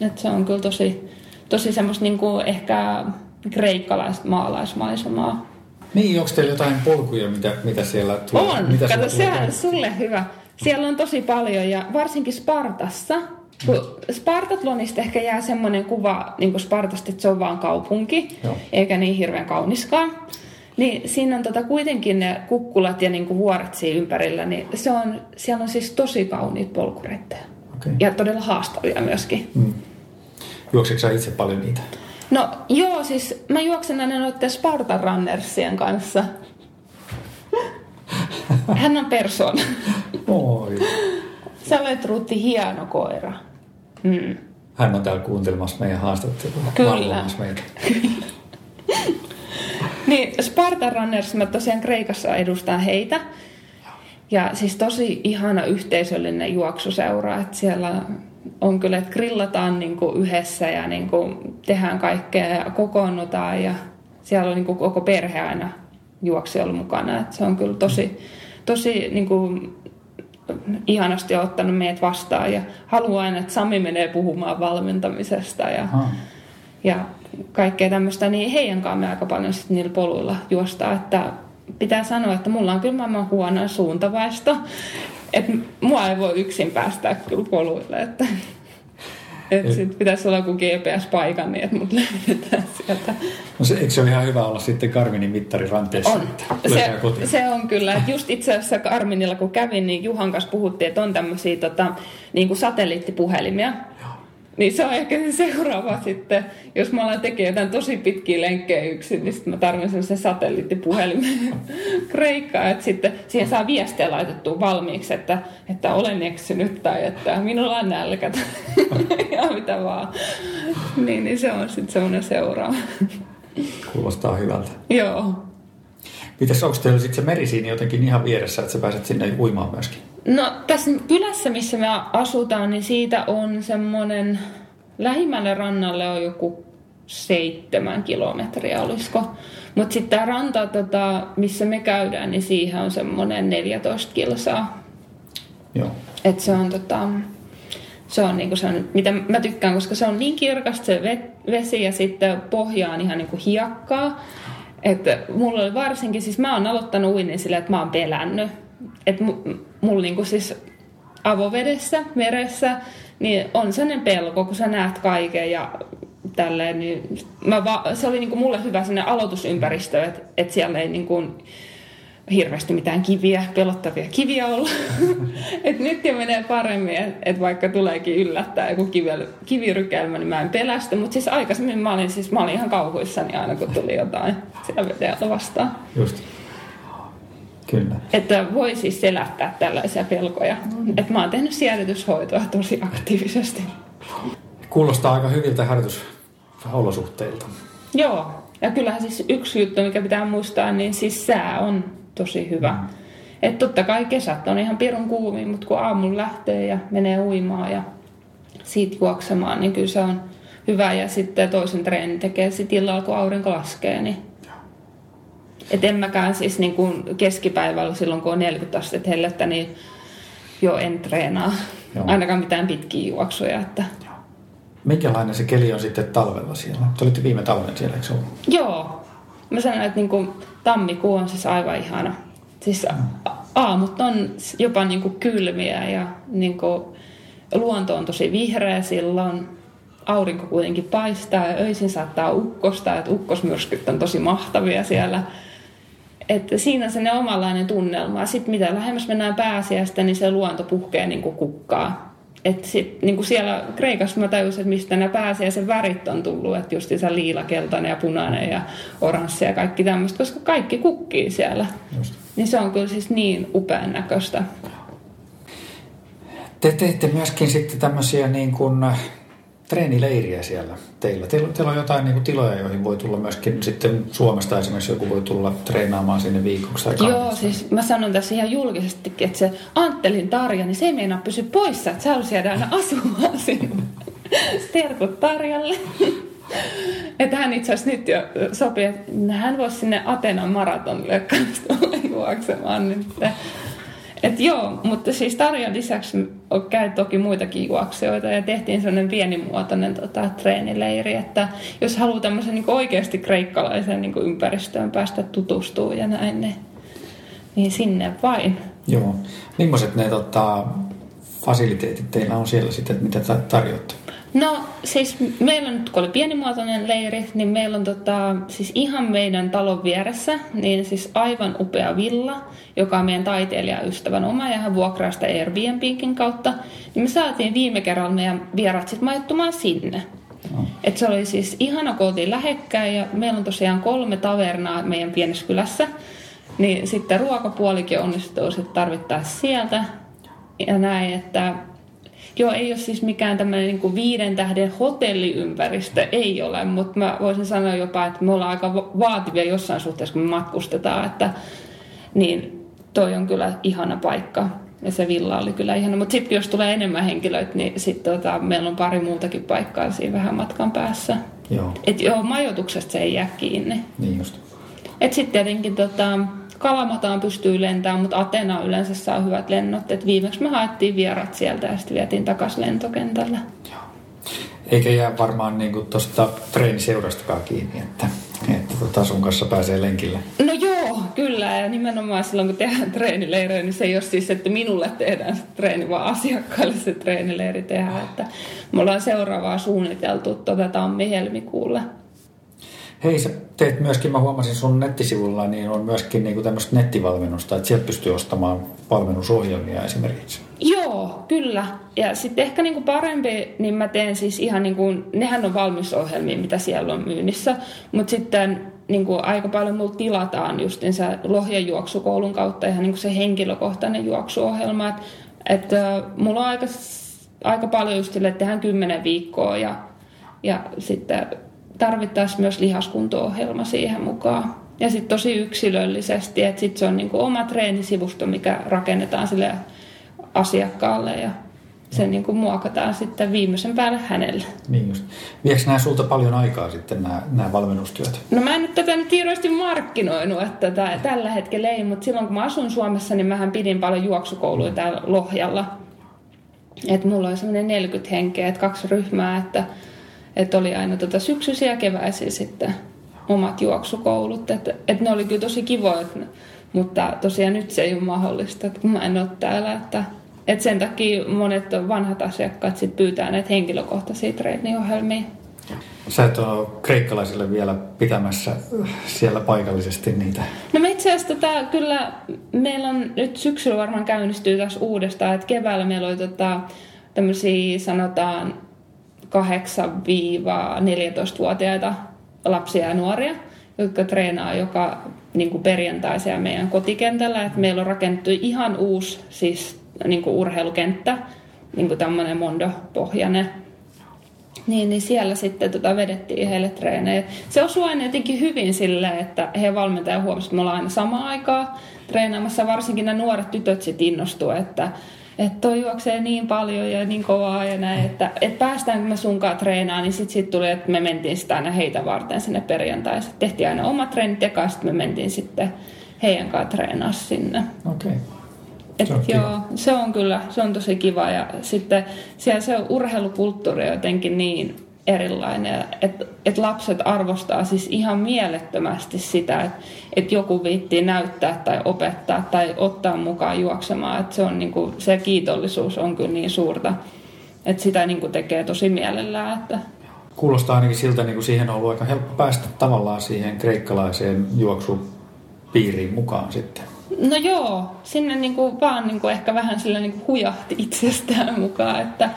et se on kyllä tosi, tosi semmoista niin kuin ehkä kreikkalaista maalaismaisemaa. Niin, onko teillä jotain polkuja, mitä, mitä siellä tulee? On, mitä kato, se on sulle hyvä. Siellä on tosi paljon ja varsinkin Spartassa, kun Spartatlonista ehkä jää semmoinen kuva niin kuin Spartasta, että se on vaan kaupunki, Joo. eikä niin hirveän kauniskaan. Niin siinä on tota kuitenkin ne kukkulat ja niin kuin vuoret siinä ympärillä, niin se on, siellä on siis tosi kauniit polkureittejä. Okay. Ja todella haastavia myöskin. Mm. Juokseeko sä itse paljon niitä? No joo, siis mä juoksen aina noiden Spartan Runnersien kanssa. Hän on persoona. Oi. Sä olet Rutti hieno koira. Mm. Hän on täällä kuuntelemassa meidän haastattelua. Kyllä. Meitä. niin, Spartan Runners, mä tosiaan Kreikassa edustan heitä. Ja siis tosi ihana yhteisöllinen juoksuseura, että siellä on kyllä, että grillataan niin kuin yhdessä ja niin kuin tehdään kaikkea ja kokoonnutaan ja siellä on niin kuin koko perhe aina juoksijalla mukana. Että se on kyllä tosi, tosi niin kuin, ihanasti ottanut meidät vastaan ja haluan, että Sami menee puhumaan valmentamisesta ja, ja kaikkea tämmöistä, niin heidän kanssa me aika paljon sitten niillä poluilla juostaa, että pitää sanoa, että mulla on kyllä maailman huono suuntavaisto, että mua ei voi yksin päästää kyllä poluille, että että sitten pitäisi olla joku GPS-paikan, niin että mut löydetään sieltä. No se, eikö se ole ihan hyvä olla sitten Karminin mittari ranteessa? On. Se, se, on kyllä. Että just itse asiassa Karminilla kun kävin, niin Juhan kanssa puhuttiin, että on tämmöisiä tota, niin kuin satelliittipuhelimia. Niin se on ehkä se seuraava sitten, jos mä alan tekemään jotain tosi pitkiä lenkkejä yksin, niin sitten mä tarvitsen sen satelliittipuhelimen Kreikkaan, että sitten siihen saa viestiä laitettua valmiiksi, että, että olen eksynyt tai että minulla on nälkä ja mitä vaan. Niin, niin se on sitten semmoinen seuraava. Kuulostaa hyvältä. Joo. Mites onko teillä sitten se meri siinä jotenkin ihan vieressä, että sä pääset sinne uimaan myöskin? No tässä kylässä, missä me asutaan, niin siitä on semmoinen, lähimmälle rannalle on joku seitsemän kilometriä, olisiko. Mutta sitten tämä ranta, tota, missä me käydään, niin siihen on semmoinen 14 kilsaa. Joo. Et se on, tota, se on niinku se on, mitä mä tykkään, koska se on niin kirkasta se vesi ja sitten pohja on ihan niinku hiekkaa. Että mulla oli varsinkin, siis mä oon aloittanut uinnin sillä, että mä oon pelännyt. Että mulla niinku siis avovedessä, meressä, niin on sellainen pelko, kun sä näet kaiken ja tälleen, niin mä va- se oli niin kuin mulle hyvä sellainen aloitusympäristö, että, että siellä ei niin kuin hirveästi mitään kiviä, pelottavia kiviä olla. et nyt jo menee paremmin, että et vaikka tuleekin yllättää joku kivel, kivirykelmä, niin mä en pelästy. Mutta siis aikaisemmin mä olin, siis, mä olin ihan kauhuissani aina, kun tuli jotain siellä vedeltä vastaan. Just. Kyllä. Että voi siis selättää tällaisia pelkoja. Mm. Että mä oon tehnyt siedätyshoitoa tosi aktiivisesti. Kuulostaa aika hyviltä harjoitusolosuhteilta. Joo. Ja kyllähän siis yksi juttu, mikä pitää muistaa, niin siis sää on tosi hyvä. Mm. Että totta kai kesät on ihan pirun kuumi, mutta kun aamulla lähtee ja menee uimaan ja siitä juoksemaan, niin kyllä se on hyvä. Ja sitten toisen treenin tekee sitten illalla, kun aurinko laskee, niin et en mäkään siis niin kuin keskipäivällä silloin, kun on 40 astetta hellettä, niin jo en treenaa. Joo. Ainakaan mitään pitkiä juoksuja. Että... Minkälainen se keli on sitten talvella siellä? Te olitte viime talven siellä, eikö ollut? Joo. Mä sanon, että niin kuin tammikuu on siis aivan ihana. Siis aamut on jopa niin kuin kylmiä ja niin kuin luonto on tosi vihreä silloin. Aurinko kuitenkin paistaa ja öisin saattaa ukkosta, että ukkosmyrskyt on tosi mahtavia siellä. Että siinä on se omanlainen tunnelma. Sitten mitä lähemmäs mennään pääsiäistä, niin se luonto puhkee niin kuin kukkaa. Että sit, niin kuin siellä Kreikassa mä tajusin, että mistä nämä pääsiäisen värit on tullut. Että just se liila, keltainen ja punainen ja oranssi ja kaikki tämmöistä, koska kaikki kukkii siellä. Just. Niin se on kyllä siis niin upean näköistä. Te teette myöskin sitten tämmöisiä niin kuin treenileiriä siellä teillä. Teillä, teillä on jotain niin kuin tiloja, joihin voi tulla myöskin sitten Suomesta esimerkiksi joku voi tulla treenaamaan sinne viikoksi tai kahdessa. Joo, siis mä sanon tässä ihan julkisesti, että se Anttelin Tarja, niin se ei meinaa pysy poissa, että sä jäädä aina asumaan sinne. Terkut Tarjalle. Että hän itse asiassa nyt jo sopii, että hän voisi sinne Atenan maratonille kanssa juoksemaan. Niin et joo, mutta siis Tarjan lisäksi käy toki muitakin juoksijoita ja tehtiin sellainen pienimuotoinen tota, treenileiri, että jos haluaa tämmöisen niin oikeasti kreikkalaisen niin ympäristöön päästä tutustumaan ja näin, niin, niin sinne vain. Joo. Millaiset ne tota, fasiliteetit teillä on siellä sitten, mitä tarjoatte? No siis meillä on, kun oli pienimuotoinen leiri, niin meillä on tota, siis ihan meidän talon vieressä, niin siis aivan upea villa, joka on meidän taiteilijaystävän oma ja hän vuokraa sitä Airbnbin kautta. Niin me saatiin viime kerralla meidän vierat sitten majoittumaan sinne. No. Et se oli siis ihana, kun oltiin lähekkäin ja meillä on tosiaan kolme tavernaa meidän pienessä kylässä. Niin sitten ruokapuolikin onnistuu sitten tarvittaessa sieltä. Ja näin, että Joo, ei ole siis mikään tämmöinen niin viiden tähden hotelliympäristö, ei ole, mutta mä voisin sanoa jopa, että me ollaan aika vaativia jossain suhteessa, kun me matkustetaan, että niin toi on kyllä ihana paikka. Ja se villa oli kyllä ihana. Mutta sitten jos tulee enemmän henkilöitä, niin sitten tota, meillä on pari muutakin paikkaa siinä vähän matkan päässä. Joo. Et joo, majoituksesta se ei jää kiinni. Niin just. Et sitten tietenkin tota, Kalamataan pystyy lentämään, mutta Atena yleensä saa hyvät lennot. Et viimeksi me haettiin vierat sieltä ja sitten vietiin takaisin lentokentällä. Joo. Eikä jää varmaan niin tuosta treeniseurastakaan kiinni, että, että tota sun kanssa pääsee lenkille. No joo, kyllä. Ja nimenomaan silloin, kun tehdään treenileirejä, niin se ei ole siis, että minulle tehdään se treeni, vaan asiakkaille se treenileiri tehdään. Että me ollaan seuraavaa suunniteltu tuota tammi-helmikuulle. Hei, sä teet myöskin, mä huomasin sun nettisivulla, niin on myöskin niin tämmöistä nettivalmennusta, että sieltä pystyy ostamaan valmennusohjelmia esimerkiksi. Joo, kyllä. Ja sitten ehkä niin kuin parempi, niin mä teen siis ihan niin kuin, nehän on valmisohjelmia, mitä siellä on myynnissä, mutta sitten niin kuin aika paljon mulla tilataan se Lohjan juoksukoulun kautta ihan niin kuin se henkilökohtainen juoksuohjelma. Että et, mulla on aika, aika paljon just sille, että tehdään kymmenen viikkoa ja, ja sitten tarvittaisiin myös lihaskunto-ohjelma siihen mukaan. Ja sitten tosi yksilöllisesti, että sitten se on niinku oma treenisivusto, mikä rakennetaan sille asiakkaalle ja se niin kuin muokataan sitten viimeisen päälle hänelle. Niin just. Viekö nämä sulta paljon aikaa sitten nämä, nämä valmennustyöt? No mä en nyt tätä nyt hirveästi markkinoinut, että tätä, tällä hetkellä ei, mutta silloin kun mä asun Suomessa, niin mähän pidin paljon juoksukouluja täällä Lohjalla. Että mulla oli semmoinen 40 henkeä, että kaksi ryhmää, että että oli aina tota syksyisiä ja keväisiä sitten omat juoksukoulut. Että et ne oli kyllä tosi kivoja, mutta tosiaan nyt se ei ole mahdollista, että kun mä en ole täällä. Että, et sen takia monet vanhat asiakkaat sit pyytää näitä henkilökohtaisia treeniohjelmia. Sä et ole kreikkalaisille vielä pitämässä siellä paikallisesti niitä. No me itse asiassa tota, kyllä, meillä on nyt syksyllä varmaan käynnistyy taas uudestaan, että keväällä meillä oli tota, tämmöisiä sanotaan 8-14-vuotiaita lapsia ja nuoria, jotka treenaa joka niin kuin perjantaisia meidän kotikentällä. Et meillä on rakennettu ihan uusi siis, niin kuin urheilukenttä, niin kuin tämmöinen Mondo-pohjainen. Niin, niin siellä sitten tota vedettiin heille treenejä. Se osui aina jotenkin hyvin sille, että he valmentaja huomasi, että me ollaan aina samaan aikaa treenaamassa. Varsinkin nämä nuoret tytöt sitten innostuivat, että että toi juoksee niin paljon ja niin kovaa ja näin, että, että päästäänkö me sunkaan treenaan, niin sitten sit tuli, että me mentiin sitä aina heitä varten sinne perjantaisin. Tehtiin aina omat treenit ja sitten me mentiin sitten heidän kanssa treenaa sinne. Okei. Okay. Et se on joo, kiva. se on kyllä, se on tosi kiva ja sitten siellä se urheilukulttuuri on jotenkin niin erilainen. Että et lapset arvostaa siis ihan mielettömästi sitä, että et joku viittii näyttää tai opettaa tai ottaa mukaan juoksemaan. Että se, on niinku, se kiitollisuus on kyllä niin suurta, että sitä niinku tekee tosi mielellään. Että Kuulostaa ainakin siltä, niin kuin siihen on ollut aika helppo päästä tavallaan siihen kreikkalaiseen juoksupiiriin mukaan sitten. No joo, sinne niinku vaan niinku ehkä vähän sillä niinku hujahti itsestään mukaan, että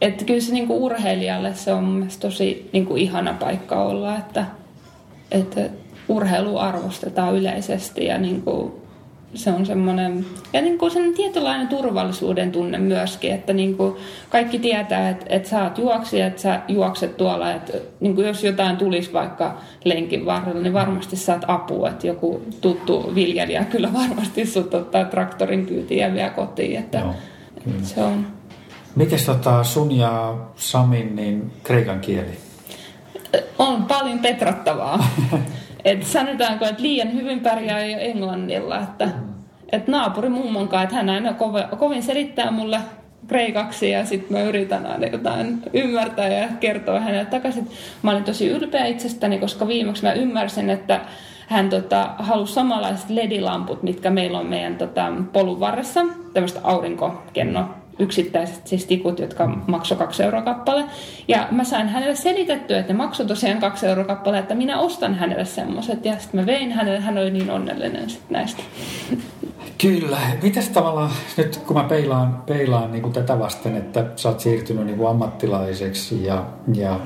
että kyllä se niinku urheilijalle se on mielestäni tosi niinku ihana paikka olla, että, että urheilu arvostetaan yleisesti ja niinku se on semmoinen, ja niin kuin sen tietynlainen turvallisuuden tunne myöskin, että niin kuin kaikki tietää, että, että sä oot juoksija, että sä juokset tuolla, että niin kuin jos jotain tulisi vaikka lenkin varrella, niin varmasti saat apua, että joku tuttu viljelijä kyllä varmasti sut ottaa traktorin kyytiin ja vie kotiin, että, Joo, että se on Miten tota sun ja Samin niin kreikan kieli? On paljon petrattavaa. et sanotaanko, että liian hyvin pärjää jo englannilla. Että, et naapuri mummon kanssa, että hän aina kovin, kovin selittää mulle kreikaksi ja sitten mä yritän aina jotain ymmärtää ja kertoa hänelle takaisin. Mä olin tosi ylpeä itsestäni, koska viimeksi mä ymmärsin, että hän tota, halusi samanlaiset ledilamput, mitkä meillä on meidän tota, polun varressa, tämmöistä aurinkokenno yksittäiset siis tikut, jotka maksoi kaksi euroa kappale. Ja mä sain hänelle selitettyä, että ne maksoi tosiaan kaksi euroa kappale, että minä ostan hänelle semmoiset. Ja sitten mä vein hänelle, hän oli niin onnellinen sit näistä. Kyllä. Mitäs tavallaan, nyt kun mä peilaan, peilaan niin kuin tätä vasten, että sä oot siirtynyt niin kuin ammattilaiseksi ja, ja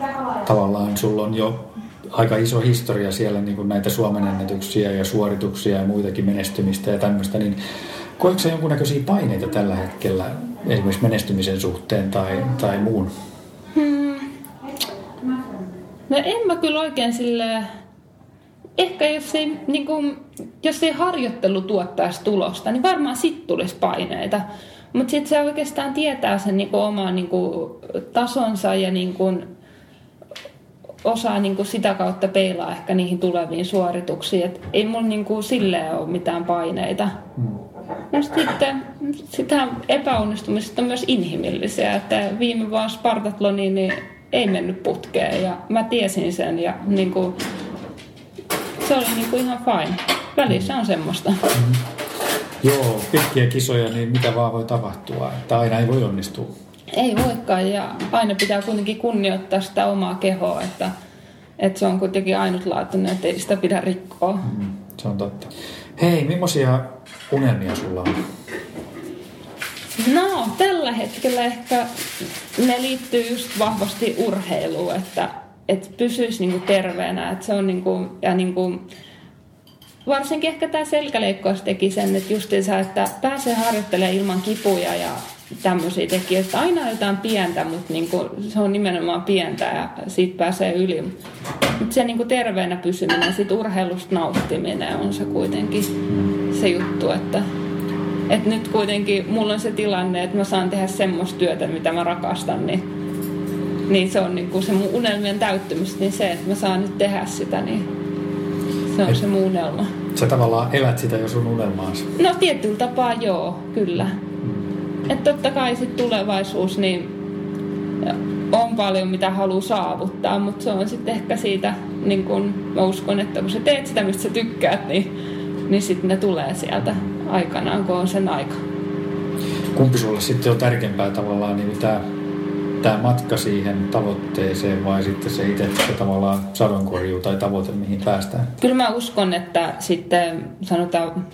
tavallaan sulla on jo aika iso historia siellä niin kuin näitä Suomen ennätyksiä ja suorituksia ja muitakin menestymistä ja tämmöistä, niin koetko jonkunnäköisiä paineita tällä hetkellä esimerkiksi menestymisen suhteen tai, tai muun? Hmm. No en mä kyllä oikein sille ehkä jos ei, niin kuin, jos ei harjoittelu tuottaisi tulosta, niin varmaan sitten tulisi paineita. Mutta sitten se oikeastaan tietää sen niin kuin oman niin kuin, tasonsa ja niin kuin, osaa niin kuin, sitä kautta peilaa ehkä niihin tuleviin suorituksiin. Et ei mulla niin kuin, silleen ole mitään paineita. Hmm. No sitten sitä epäonnistumisesta on myös inhimillisiä, että viime vuonna Spartatloni niin ei mennyt putkeen ja mä tiesin sen ja niin kuin, se oli niin kuin ihan fine. Välissä on semmoista. Mm-hmm. Joo, pitkiä kisoja, niin mitä vaan voi tapahtua, että aina ei voi onnistua. Ei voikaan ja aina pitää kuitenkin kunnioittaa sitä omaa kehoa, että, että se on kuitenkin ainutlaatuinen, että ei sitä pidä rikkoa. Mm, se on totta. Hei, millaisia unelmia sulla on? No, tällä hetkellä ehkä ne liittyy just vahvasti urheiluun, että, että pysyisi niinku terveenä. Että se on niinku, ja niinku, varsinkin ehkä tämä selkäleikkaus teki sen, että justiinsa, että pääsee harjoittelemaan ilman kipuja ja tämmöisiä tekijöitä. Aina jotain pientä, mutta niinku, se on nimenomaan pientä ja siitä pääsee yli. Mutta se niinku terveenä pysyminen, sit urheilusta nauttiminen on se kuitenkin se juttu, että et nyt kuitenkin mulla on se tilanne, että mä saan tehdä semmoista työtä, mitä mä rakastan, niin, niin se on niinku se mun unelmien täyttymys, niin se, että mä saan nyt tehdä sitä, niin se on Et, se mun unelma. Sä tavallaan elät sitä jo sun unelmaansa. No tietyllä tapaa joo, kyllä. Mm. Että totta kai sit tulevaisuus, niin on paljon mitä haluaa saavuttaa, mutta se on sitten ehkä siitä, niin kun mä uskon, että kun sä teet sitä, mistä sä tykkäät, niin, niin sitten ne tulee sieltä aikanaan, kun on sen aika. Kumpi sulle sitten on tärkeämpää tavallaan niin tämä tämä matka siihen tavoitteeseen vai sitten se itse se tavallaan sadonkorjuu tai tavoite, mihin päästään? Kyllä mä uskon, että sitten sanotaan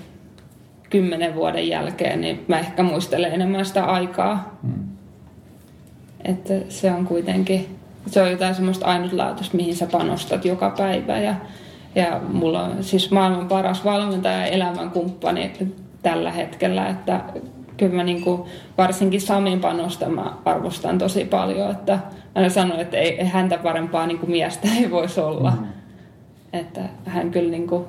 kymmenen vuoden jälkeen, niin mä ehkä muistelen enemmän sitä aikaa. Hmm. Että se on kuitenkin, se on jotain semmoista ainutlaatuista, mihin sä panostat joka päivä. Ja, ja mulla on siis maailman paras valmentaja ja elämänkumppani tällä hetkellä, että kyllä mä niin kuin, varsinkin Samin panosta mä arvostan tosi paljon, että aina sanon, että ei, häntä parempaa niin kuin miestä ei voisi olla. Mm. Että hän kyllä niin kuin,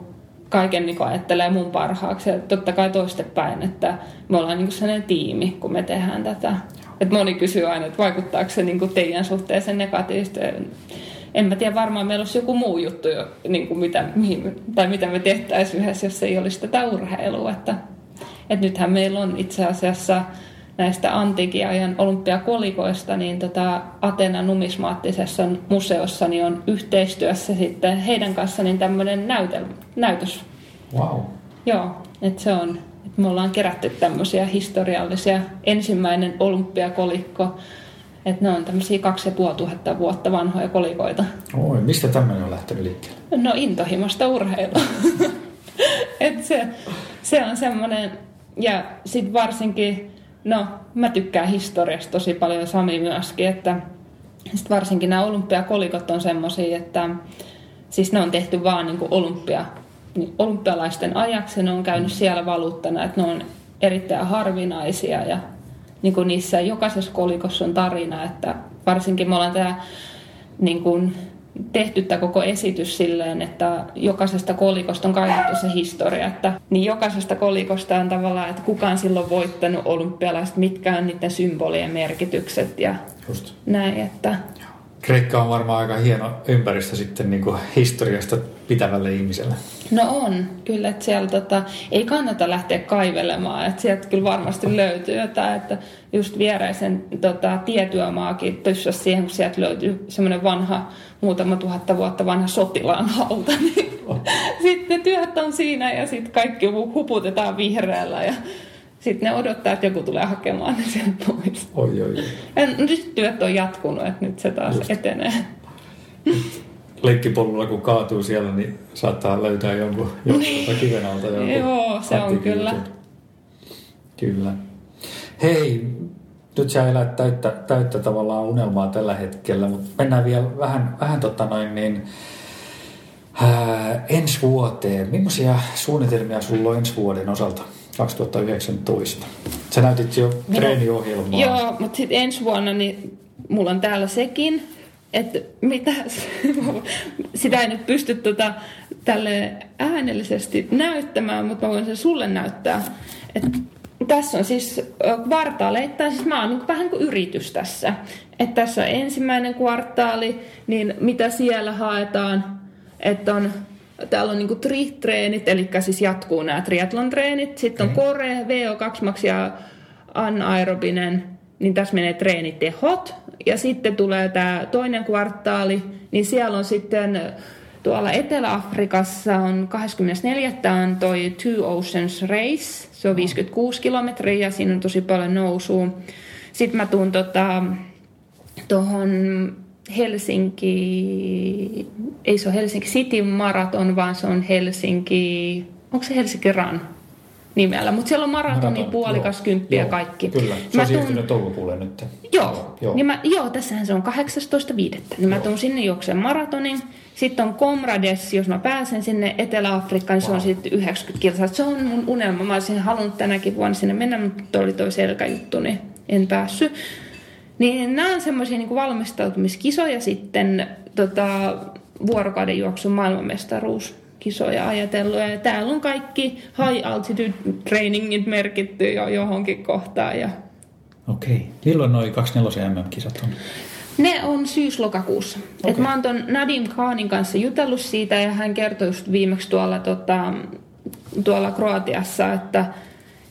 kaiken niin kuin ajattelee mun parhaaksi ja totta kai toistepäin, että me ollaan niin kuin sellainen tiimi, kun me tehdään tätä. Et moni kysyy aina, että vaikuttaako se niin kuin teidän suhteeseen negatiivisesti. En mä tiedä, varmaan meillä olisi joku muu juttu, jo, niin kuin mitä, mihin, tai mitä me tehtäisiin yhdessä, jos ei olisi tätä urheilua. Että et nythän meillä on itse asiassa näistä antiikin ajan olympiakolikoista, niin tota Atena numismaattisessa museossa niin on yhteistyössä sitten heidän kanssa niin tämmöinen näytel, näytös. Wow. Joo, että se on, että me ollaan kerätty tämmöisiä historiallisia ensimmäinen olympiakolikko, että ne on tämmöisiä kaksi ja tuhatta vuotta vanhoja kolikoita. Oi, mistä tämmöinen on lähtenyt liikkeelle? No intohimosta urheilua. Et se, se on semmoinen ja sitten varsinkin, no mä tykkään historiasta tosi paljon Sami myöskin, että sit varsinkin nämä olympiakolikot on semmoisia, että siis ne on tehty vaan niin kuin olympia, niin olympialaisten ajaksi, ne on käynyt siellä valuuttana, että ne on erittäin harvinaisia ja niin kuin niissä jokaisessa kolikossa on tarina, että varsinkin me ollaan tämä niin kuin tehty tämä koko esitys silleen, että jokaisesta kolikosta on kaivettu se historia, että niin jokaisesta kolikosta on tavallaan, että kuka on silloin voittanut olympialaiset, mitkä on niiden symbolien merkitykset ja Just. näin, että Kreikka on varmaan aika hieno ympäristö sitten niin kuin historiasta pitävälle ihmiselle. No on, kyllä, että siellä tota, ei kannata lähteä kaivelemaan, että sieltä kyllä varmasti löytyy jotain, että just viereisen tota, tietyömaakin tyssäsi siihen, kun sieltä löytyy semmoinen vanha, muutama tuhatta vuotta vanha sotilaan hauta, niin oh. sitten työt on siinä ja sitten kaikki huputetaan vihreällä ja sitten ne odottaa, että joku tulee hakemaan ne sieltä pois. Oi, oi, oi. Ja nyt työt on jatkunut, että nyt se taas Just. etenee. Leikkipolulla kun kaatuu siellä, niin saattaa löytää jonkun, jonkun niin. kiven alta. Jonkun Joo, se on kyllä. Kyllä. Hei, nyt sä elät täyttä, täyttä tavallaan unelmaa tällä hetkellä, mutta mennään vielä vähän, vähän tota noin niin, ää, ensi vuoteen. Millaisia suunnitelmia sulla on ensi vuoden osalta? 2019. Sä näytit jo treeniohjelmaa. Joo, mutta sitten ensi vuonna niin mulla on täällä sekin, että mitä, sitä ei nyt pysty tota, tälle äänellisesti näyttämään, mutta mä voin sen sulle näyttää. Et tässä on siis kvartaaleittain, siis mä oon niin vähän kuin yritys tässä. Että tässä on ensimmäinen kvartaali, niin mitä siellä haetaan, että on Täällä on niinku tri-treenit, eli siis jatkuu nämä triathlon-treenit. Sitten on kore, VO2 max ja anaerobinen, niin tässä menee treenitehot. Ja sitten tulee tämä toinen kvartaali, niin siellä on sitten tuolla Etelä-Afrikassa on 24. on toi Two Oceans Race. Se on 56 kilometriä ja siinä on tosi paljon nousua. Sitten mä tuun tota, tuohon Helsinki, ei se ole Helsinki City Marathon, vaan se on Helsinki, onko se Helsinki Run nimellä, mutta siellä on maratoni, Maraton, puolikas, kymppi ja kaikki. Kyllä, se mä on siirtynyt toukokuulle nyt. Joo, joo. Niin mä, joo tässähän se on 18.5. Niin mä tuun sinne juokseen maratonin. Sitten on Comrades, jos mä pääsen sinne Etelä-Afrikkaan, niin wow. se on sitten 90 kilsaa. Se on mun unelma. Mä olisin halunnut tänäkin vuonna sinne mennä, mutta oli toi selkäjuttu, niin en päässyt. Niin nämä on semmoisia niin valmistautumiskisoja sitten tota, vuorokauden juoksun maailmanmestaruuskisoja ajatellut. Ja täällä on kaikki high altitude trainingit merkitty jo johonkin kohtaan. Ja... Okei. Milloin noin 24 MM-kisat on? Ne on syys-lokakuussa. Okay. Et mä oon ton Nadim Khanin kanssa jutellut siitä ja hän kertoi just viimeksi tuolla, tota, tuolla Kroatiassa, että,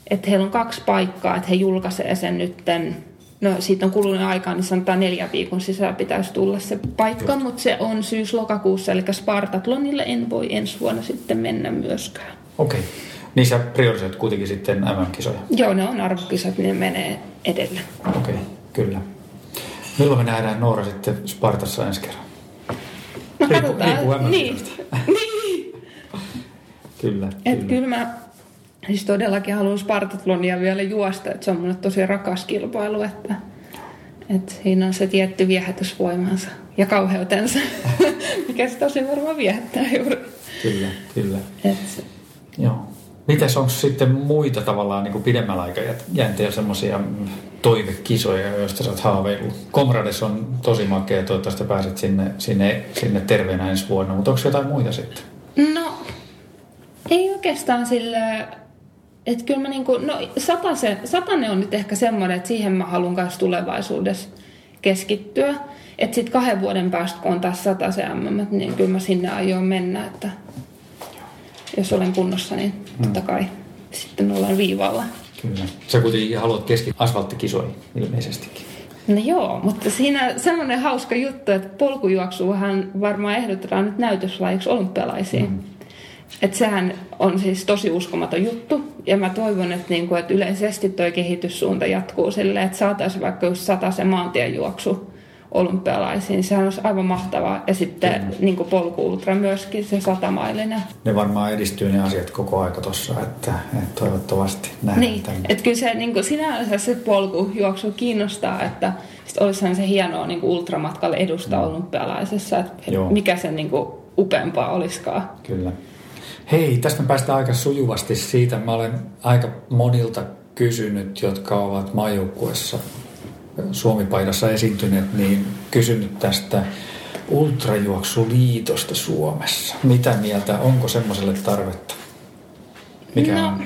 että heillä on kaksi paikkaa, että he julkaisee sen nytten No siitä on kulunut aikaa, niin sanotaan neljä viikon sisällä pitäisi tulla se paikka, Just. mutta se on syys-lokakuussa, eli Spartatlonille en voi ensi vuonna sitten mennä myöskään. Okei. Okay. Niin sä priorisoit kuitenkin sitten MM-kisoja? Joo, ne on arvokisat, niin ne menee edellä. Okei, okay, kyllä. Milloin me nähdään Noora sitten Spartassa ensi kerran? No katsotaan. riippuu niin. Niin. Kyllä, Et kyllä. kyllä mä siis todellakin haluan Spartatlonia vielä juosta, että se on mulle tosi rakas kilpailu, että, että siinä on se tietty viehätysvoimansa ja kauneutensa, mikä se tosi varmaan viehättää juuri. Kyllä, kyllä. Et, Joo. Mites onko sitten muita tavallaan niin kuin pidemmällä aikajänteellä semmoisia toivekisoja, joista sä oot haaveillut? Komrades on tosi makea, toivottavasti pääset sinne, sinne, sinne terveenä ensi vuonna, mutta onko jotain muita sitten? no, ei oikeastaan sille, että kyllä mä niinku, no satase, satane on nyt ehkä semmoinen, että siihen mä haluan myös tulevaisuudessa keskittyä. Että sitten kahden vuoden päästä, kun on taas satase MM, niin kyllä mä sinne aion mennä, että jos olen kunnossa, niin totta kai sitten ollaan viivalla. Kyllä. Sä kuitenkin haluat keski asfalttikisoihin ilmeisestikin. No joo, mutta siinä semmoinen hauska juttu, että polkujuoksuhan varmaan ehdotetaan nyt näytöslajiksi olympialaisiin. Mm. Että sehän on siis tosi uskomaton juttu. Ja mä toivon, että, niinku, että yleisesti toi kehityssuunta jatkuu silleen, että saataisiin vaikka just sata se maantiejuoksu olympialaisiin. Sehän olisi aivan mahtavaa. Ja sitten mm. niin polku-ultra myöskin se satamailinen. Ne varmaan edistyy ne asiat koko aika tossa, että, että toivottavasti nähdään Niin, että kyllä se niin kuin sinänsä se polkujuoksu kiinnostaa, että sit olisihan se hienoa niin kuin ultramatkalle edustaa olympialaisessa, että Joo. mikä sen niin kuin upeampaa olisikaan. Kyllä. Hei, tästä me päästään aika sujuvasti siitä. Mä olen aika monilta kysynyt, jotka ovat maajoukkuessa Suomipaidassa esiintyneet, niin kysynyt tästä ultrajuoksuliitosta Suomessa. Mitä mieltä, onko semmoiselle tarvetta? Mikä No, on?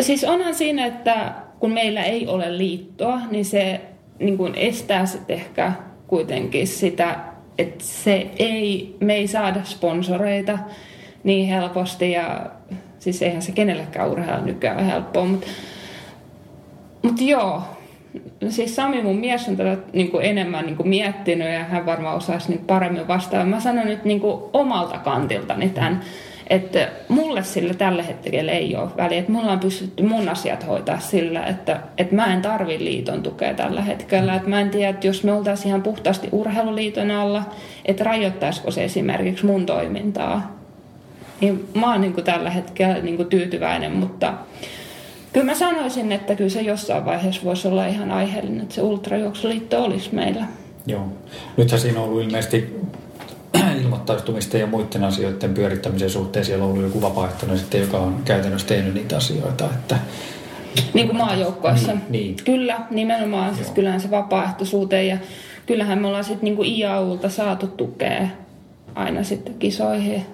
Siis onhan siinä, että kun meillä ei ole liittoa, niin se niin kuin estää sitten ehkä kuitenkin sitä, että se ei, me ei saada sponsoreita niin helposti ja siis eihän se kenellekään urheilla nykyään ole helppoa, mutta, mutta joo, siis Sami mun mies on tätä niin kuin enemmän niin kuin miettinyt ja hän varmaan osaisi niin paremmin vastaa. Mä sanon nyt niin kuin omalta kantiltani tämän, että mulle sillä tällä hetkellä ei ole väliä. Että mulla on pystytty mun asiat hoitaa sillä, että, että mä en tarvi liiton tukea tällä hetkellä. Että mä en tiedä, että jos me oltaisiin ihan puhtaasti urheiluliiton alla, että rajoittaisiko se esimerkiksi mun toimintaa. Niin mä oon niin kuin tällä hetkellä niin kuin tyytyväinen, mutta Kyllä mä sanoisin, että kyllä se jossain vaiheessa voisi olla ihan aiheellinen, että se ultrajuoksuliitto olisi meillä. Joo. Nythän siinä on ollut ilmeisesti ilmoittautumisten ja muiden asioiden pyörittämisen suhteen. Siellä on ollut joku vapaaehtoinen sitten, joka on käytännössä tehnyt niitä asioita. Että, Niin kuin maajoukkoissa. Niin, niin. Kyllä, nimenomaan. Siis kyllähän se vapaaehtoisuuteen ja kyllähän me ollaan sitten niin IAUlta saatu tukea aina sitten kisoihin.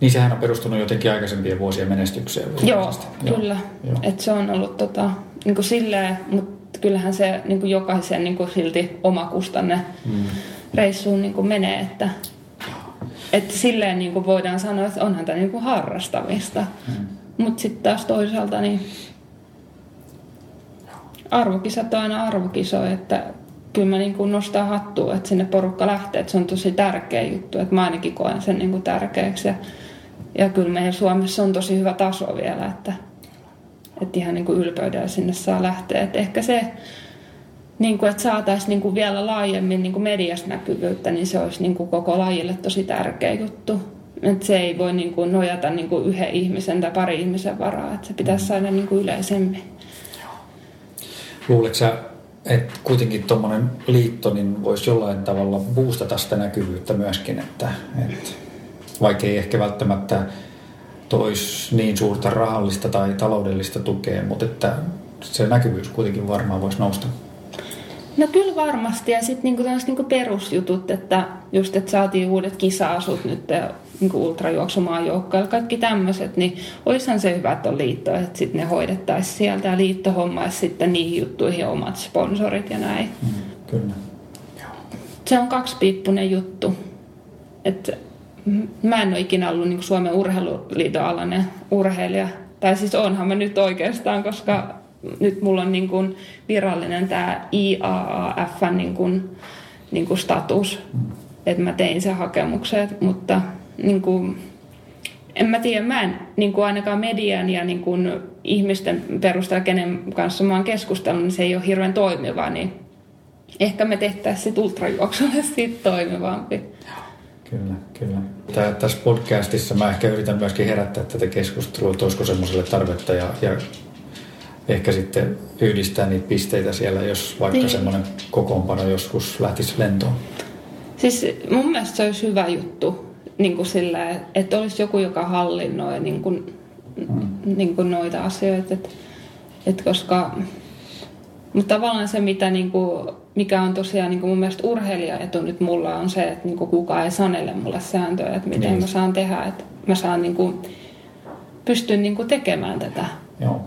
Niin sehän on perustunut jotenkin aikaisempien vuosien menestykseen. Joo, ilmeisesti. kyllä. Joo. Et se on ollut tota, niin kuin silleen, mutta kyllähän se niin kuin jokaisen niin kuin silti omakustanne Mm. reissuun niin kuin menee, että, että silleen niin kuin voidaan sanoa, että onhan tämä niin kuin harrastamista. Mm. Mutta sitten taas toisaalta niin arvokisat on aina arvokisoja, että kyllä mä niin kuin nostan hattua, että sinne porukka lähtee, että se on tosi tärkeä juttu, että mä ainakin koen sen niin kuin tärkeäksi ja, ja kyllä meillä Suomessa on tosi hyvä taso vielä, että, että ihan niin kuin ylpeydellä sinne saa lähteä, että ehkä se niin kuin, että saataisiin niin kuin vielä laajemmin niin kuin mediassa näkyvyyttä, niin se olisi niin kuin koko lajille tosi tärkeä juttu. Että se ei voi niin kuin nojata niin kuin yhden ihmisen tai pari ihmisen varaa, että se pitäisi saada niin kuin yleisemmin. Luuletko sä, että kuitenkin tuommoinen liitto niin voisi jollain tavalla boostata sitä näkyvyyttä myöskin, että, että vaikka ei ehkä välttämättä tois niin suurta rahallista tai taloudellista tukea, mutta että se näkyvyys kuitenkin varmaan voisi nousta. No kyllä varmasti. Ja sitten niinku niinku perusjutut, että just, että saatiin uudet kisa-asut nyt niinku ultrajuoksumaajoukkoilla, kaikki tämmöiset, niin olisihan se hyvä, että on liitto, että sitten ne hoidettaisiin sieltä ja liitto hommaisi sitten niihin juttuihin omat sponsorit ja näin. Mm, kyllä. Se on kaksipiippunen juttu. että mä en ole ikinä ollut niin Suomen urheiluliiton alainen urheilija. Tai siis onhan mä nyt oikeastaan, koska nyt mulla on niin kuin virallinen tämä IAAF niin kuin, niin kuin status. Että mä tein sen hakemuksen, mutta niin kuin, en mä tiedä, mä en niin kuin ainakaan median ja niin kuin ihmisten perusteella, kenen kanssa mä oon keskustellut, niin se ei ole hirveän toimiva, niin ehkä me tehtäisiin sit ultrajuoksulle siitä toimivampi. Kyllä, kyllä. Tää, tässä podcastissa mä ehkä yritän myöskin herättää tätä keskustelua, että olisiko semmoiselle tarvetta ja, ja ehkä sitten yhdistää niitä pisteitä siellä, jos vaikka Niin. semmoinen kokoonpano joskus lähtisi lentoon. Siis mun mielestä se olisi hyvä juttu, niin kuin sillä, että olisi joku, joka hallinnoi niin kuin, Mm. niin kuin noita asioita. Et, et koska, mutta tavallaan se, mitä niin kuin, mikä on tosiaan niin kuin mun mielestä urheilijaetu nyt mulla on se, että niin kuin kukaan ei sanele mulle sääntöjä, että miten Niin. mä saan tehdä. Että mä saan niin kuin, pystyn niin kuin tekemään tätä. Joo.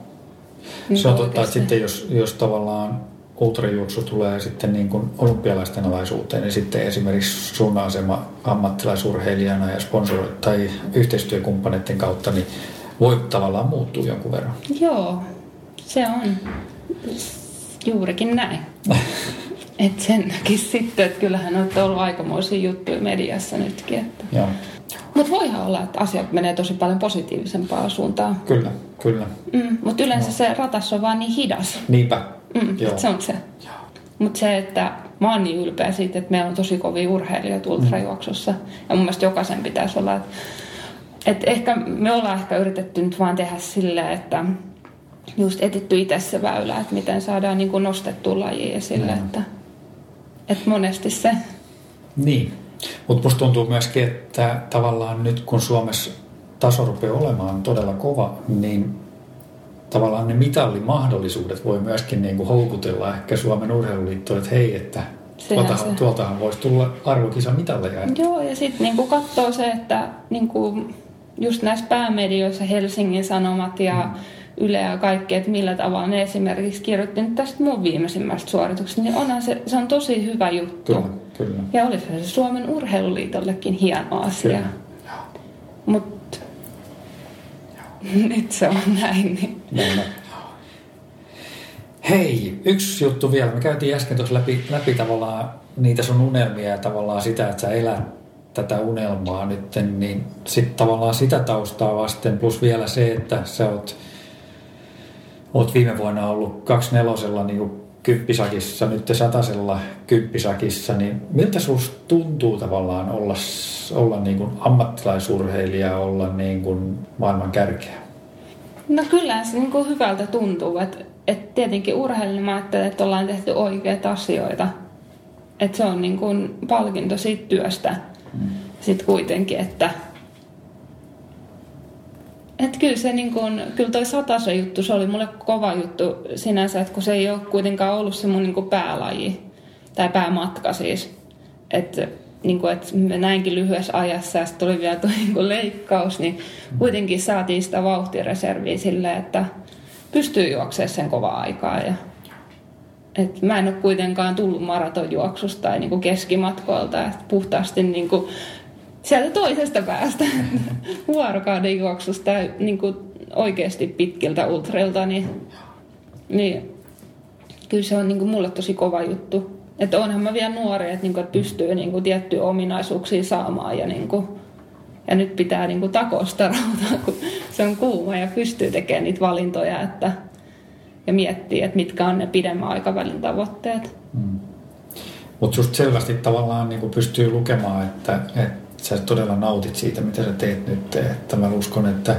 Niin Se on totta, että sitten jos, jos tavallaan ultrajuoksu tulee sitten niin kuin olympialaisten alaisuuteen, niin sitten esimerkiksi sun asema ammattilaisurheilijana ja sponsor- tai yhteistyökumppaneiden kautta, niin voi tavallaan muuttua jonkun verran. Joo, se on juurikin näin. Et sen näkisi sitten, että kyllähän olette ollut aikamoisia juttuja mediassa nytkin. Että. Joo. Mutta voihan olla, että asiat menee tosi paljon positiivisempaan suuntaan. Kyllä, kyllä. Mm, Mutta yleensä se ratas on vaan niin hidas. Niinpä. Mm, Joo. se on se. Mutta se, että mä oon niin ylpeä siitä, että meillä on tosi kovia urheilijoita ultrajuoksussa. Ja mun mielestä jokaisen pitäisi olla, että, että ehkä me ollaan ehkä yritetty nyt vaan tehdä silleen, että just etitty itse se väylä, että miten saadaan niin kuin nostettua laji esille, Mm. että, että monesti se, Niin. Mutta musta tuntuu myöskin, että tavallaan nyt kun Suomessa taso rupeaa olemaan todella kova, niin tavallaan ne mitallimahdollisuudet voi myöskin niin kuin houkutella ehkä Suomen urheiluliittoon, että hei, että tuoltahan, se. tuoltahan voisi tulla arvokisa mitalleja. Joo, ja sitten niinku katsoo se, että niinku just näissä päämedioissa Helsingin Sanomat ja Mm. Yle ja kaikki, että millä tavalla ne esimerkiksi kirjoitti nyt tästä mun viimeisimmästä suorituksesta, niin onhan se, se on tosi hyvä juttu. Kyllä, kyllä. Ja olisi se Suomen urheiluliitollekin hieno asia. Mutta nyt se on näin. Niin. Näin. Hei, yksi juttu vielä. Me käytiin äsken tuossa läpi, läpi tavallaan niitä sun unelmia ja tavallaan sitä, että sä elät tätä unelmaa nyt, niin sitten tavallaan sitä taustaa vasten, plus vielä se, että sä oot, oot viime vuonna ollut kaksi nelosella niin kymppisakissa, nyt satasella kymppisakissa, niin miltä susta tuntuu tavallaan olla, olla niin kuin ammattilaisurheilija, olla niin kuin maailman kärkeä? No kyllä se niin kuin hyvältä tuntuu. Että et tietenkin urheilun mä ajattelen, että ollaan tehty oikeita asioita. Että se on niin kuin palkinto siitä työstä. Mm. Sitten kuitenkin, että et kyllä se niin kuin, kyllä toi satasen juttu, se oli mulle kova juttu sinänsä, että kun se ei ole kuitenkaan ollut se mun niin päälaji, tai päämatka siis. Että niin kuin, että näinkin lyhyessä ajassa ja sitten tuli vielä tuo niin leikkaus, niin kuitenkin saatiin sitä vauhtireserviä silleen, että pystyy juoksemaan sen kovaa aikaa. Ja, et mä en ole kuitenkaan tullut maratonjuoksusta tai niin keskimatkoilta, että puhtaasti niin kuin sieltä toisesta päästä vuorokauden juoksusta niin kuin oikeasti pitkiltä ultrailta, niin, niin kyllä se on niin kuin mulle tosi kova juttu. Että onhan mä vielä nuori, että, niin kuin, että pystyy niin kuin tiettyjä ominaisuuksia saamaan ja, niin kuin, ja nyt pitää niin kuin takosta rautaa, kun se on kuuma ja pystyy tekemään niitä valintoja että, ja miettiä, että mitkä on ne pidemmän aikavälin tavoitteet. Mm. Mutta susta selvästi tavallaan niin pystyy lukemaan, että, että sä todella nautit siitä, mitä sä teet nyt. Että mä uskon, että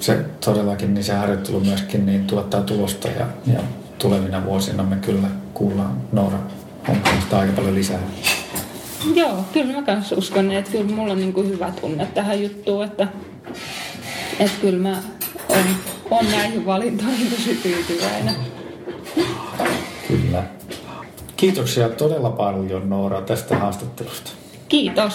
se todellakin niin se harjoittelu myöskin niin tuottaa tulosta ja, ja tulevina vuosina me kyllä kuullaan Noora Honkamasta aika paljon lisää. Joo, kyllä mä kanssa uskon, että kyllä mulla on niin kuin hyvä tunne tähän juttuun, että, että kyllä mä on, on näihin valintoihin tosi tyytyväinen. Kyllä. Kiitoksia todella paljon Noora tästä haastattelusta. Kiitos.